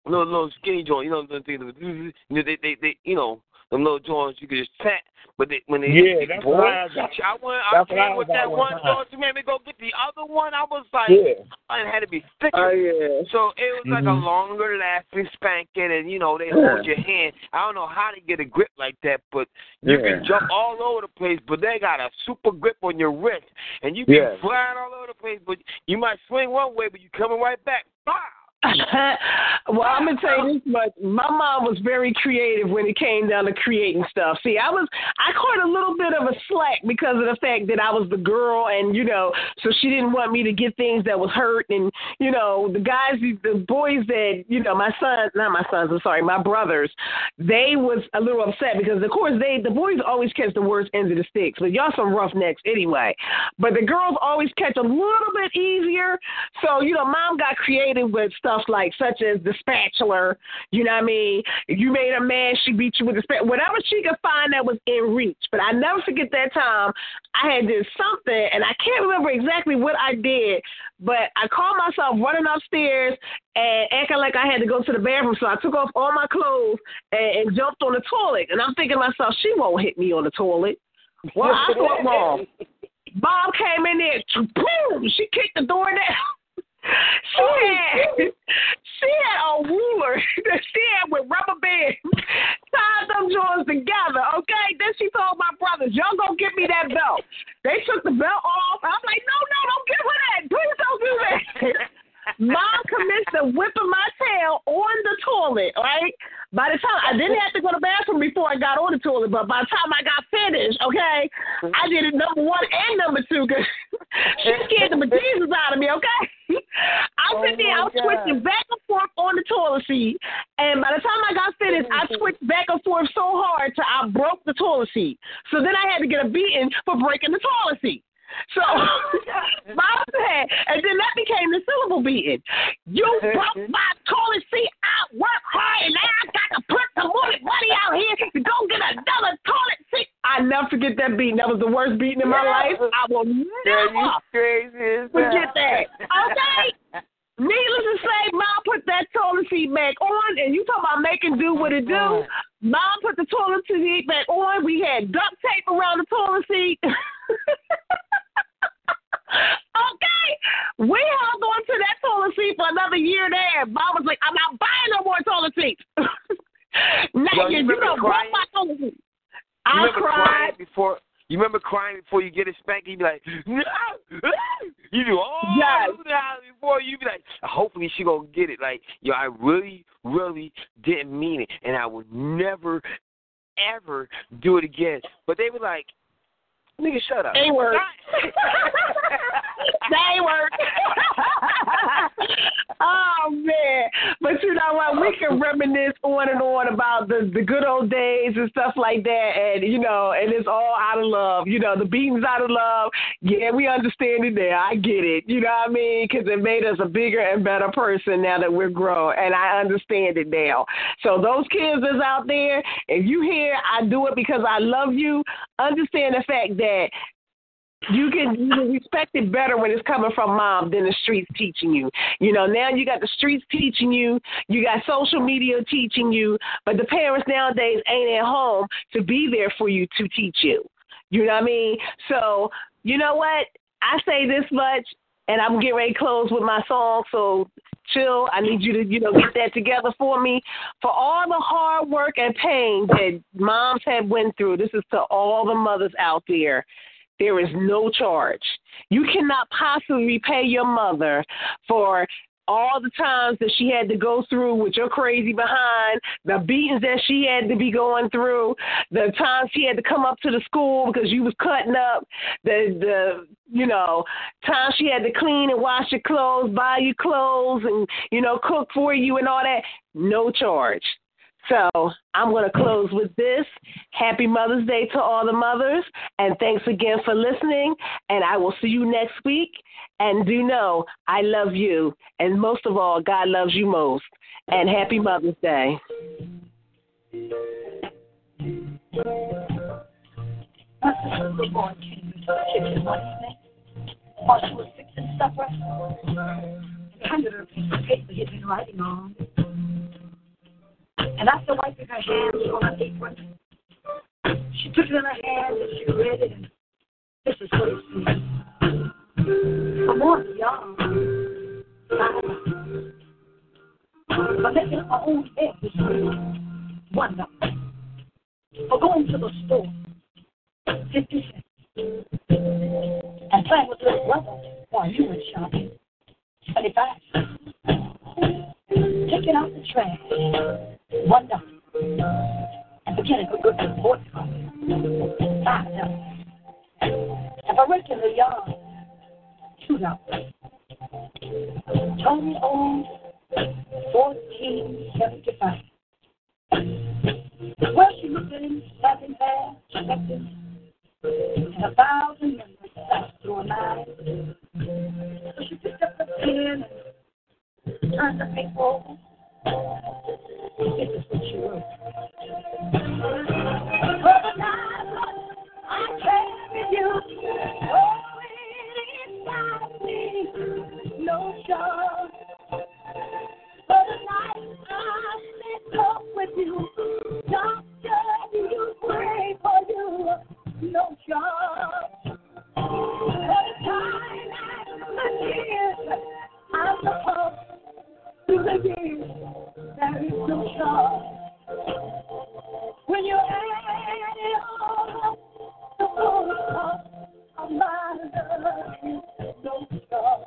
a little little skinny joint. You know the thing. You know, they they they you know them little joints you could just tap. But they, when they Yeah, hit the that's boy, what I got. I went. I That's came with that one joint. She made me go get the other one. I was like, Yeah. I had to be thicker. Oh yeah. So it was like a Mhm. longer lasting spanking, and you know they Yeah. hold your hand. I don't know how to get a grip like that, but you Yeah. can jump all over the place. But they got a super grip on your wrist, and you can Yeah. flying all over the place. But you might swing one way, but you coming right back. Bah! well, I'm gonna tell you this much. My mom was very creative when it came down to creating stuff. See, I was I caught a little bit of a slack because of the fact that I was the girl, and you know, so she didn't want me to get things that was hurt, and you know, the guys, the boys that you know, my sons, not my sons, I'm sorry, my brothers, they was a little upset because of course they the boys always catch the worst ends of the sticks, but y'all some roughnecks anyway. But the girls always catch a little bit easier. So, you know, mom got creative with stuff like such as the spatula, you know what I mean? You made a man, she beat you with the spatula. Whatever she could find that was in reach. But I never forget that time I had did something and I can't remember exactly what I did, but I called myself running upstairs and acting like I had to go to the bathroom. So I took off all my clothes and, and jumped on the toilet. And I'm thinking to myself, she won't hit me on the toilet. Well, I thought wrong. Bob came in there, boom! She kicked the door down. She oh. had she had a ruler that she had with rubber bands tied them joints together. Okay, then she told my brothers, "Y'all go get me that belt." They took the belt off. I'm like, "No, no, don't give her that. Please don't do that." Mom commenced to whipping my tail on the toilet, right? By the time I didn't have to go to the bathroom before I got on the toilet, but by the time I got finished, okay, I did it number one and number two because she scared the bejesus out of me, okay? I was sitting there, I was switching back and forth on the toilet seat, and by the time I got finished, I mm-hmm. switched back and forth so hard till I broke the toilet seat. So then I had to get a beating for breaking the toilet seat. So mom said, and then that became the syllable beating. You broke my toilet seat. I work hard, and now I got to put some more money out here to go get another toilet seat. I never forget that beating. That was the worst beating in my life. I will Yeah, never crazy forget that. Okay. Needless to say, mom put that toilet seat back on, and you talk about making do what it do. Mom put the toilet seat back on. We had duct tape around the toilet seat. Okay, we held on to that toilet seat for another year there. Mom was like, I'm not buying no more toilet seats. now Yo, you you, don't broke my toilet seat. I remember cried. crying before? You remember crying before you get a spanking? You be like, no, you do all Yes. that before you be like, hopefully she gonna get it. Like, yo, I really, really didn't mean it, and I would never, ever do it again. But they were like, nigga, shut up. They work. they work. oh man! But you know what? We can reminisce on and on about the the good old days and stuff like that, and you know, and it's all out of love. You know, the beatings out of love. Yeah, we understand it now. I get it. You know what I mean? Because it made us a bigger and better person now that we're grown, and I understand it now. So those kids that's out there, if you hear I do it because I love you, understand the fact that you can respect it better when it's coming from mom than the streets teaching you. You know, now you got the streets teaching you, you got social media teaching you, but the parents nowadays ain't at home to be there for you to teach you. You know what I mean? So, you know what? I say this much and I'm getting ready to close with my song, so chill. I need you to, you know, get that together for me. For all the hard work and pain that moms have went through, this is to all the mothers out there. There is no charge. You cannot possibly repay your mother for all the times that she had to go through with your crazy behind, the beatings that she had to be going through, the times she had to come up to the school because you was cutting up, the the you know times she had to clean and wash your clothes, buy you clothes, and you know cook for you and all that. No charge. So I'm going to close with this. Happy Mother's Day to all the mothers, and thanks again for listening. And I will see you next week. And do know I love you, and most of all, God loves you most. And happy Mother's Day. And after wiping her hands on her apron, she took it in her hand and she read it. This is what it said. I'm on young, but making my own head this one. For going to the store, 50 cents. And playing with little brother while you went shopping, 25 cents. Taking out the trash, one dollar. And beginning a good report card, five dollars. For raking the yard, two dollars. Tony owns fourteen seventy five. Well, she looked at him, slapping hands, checking, and a thousand memories flashed through her mind. So she picked up the pen and the she wrote. For the I you, oh, me, no. For the night I with you, doctor, you pray for you, no. For the time and the tears I suppose through the years, there is no charge. When you add it all up, the cost of my love is no charge.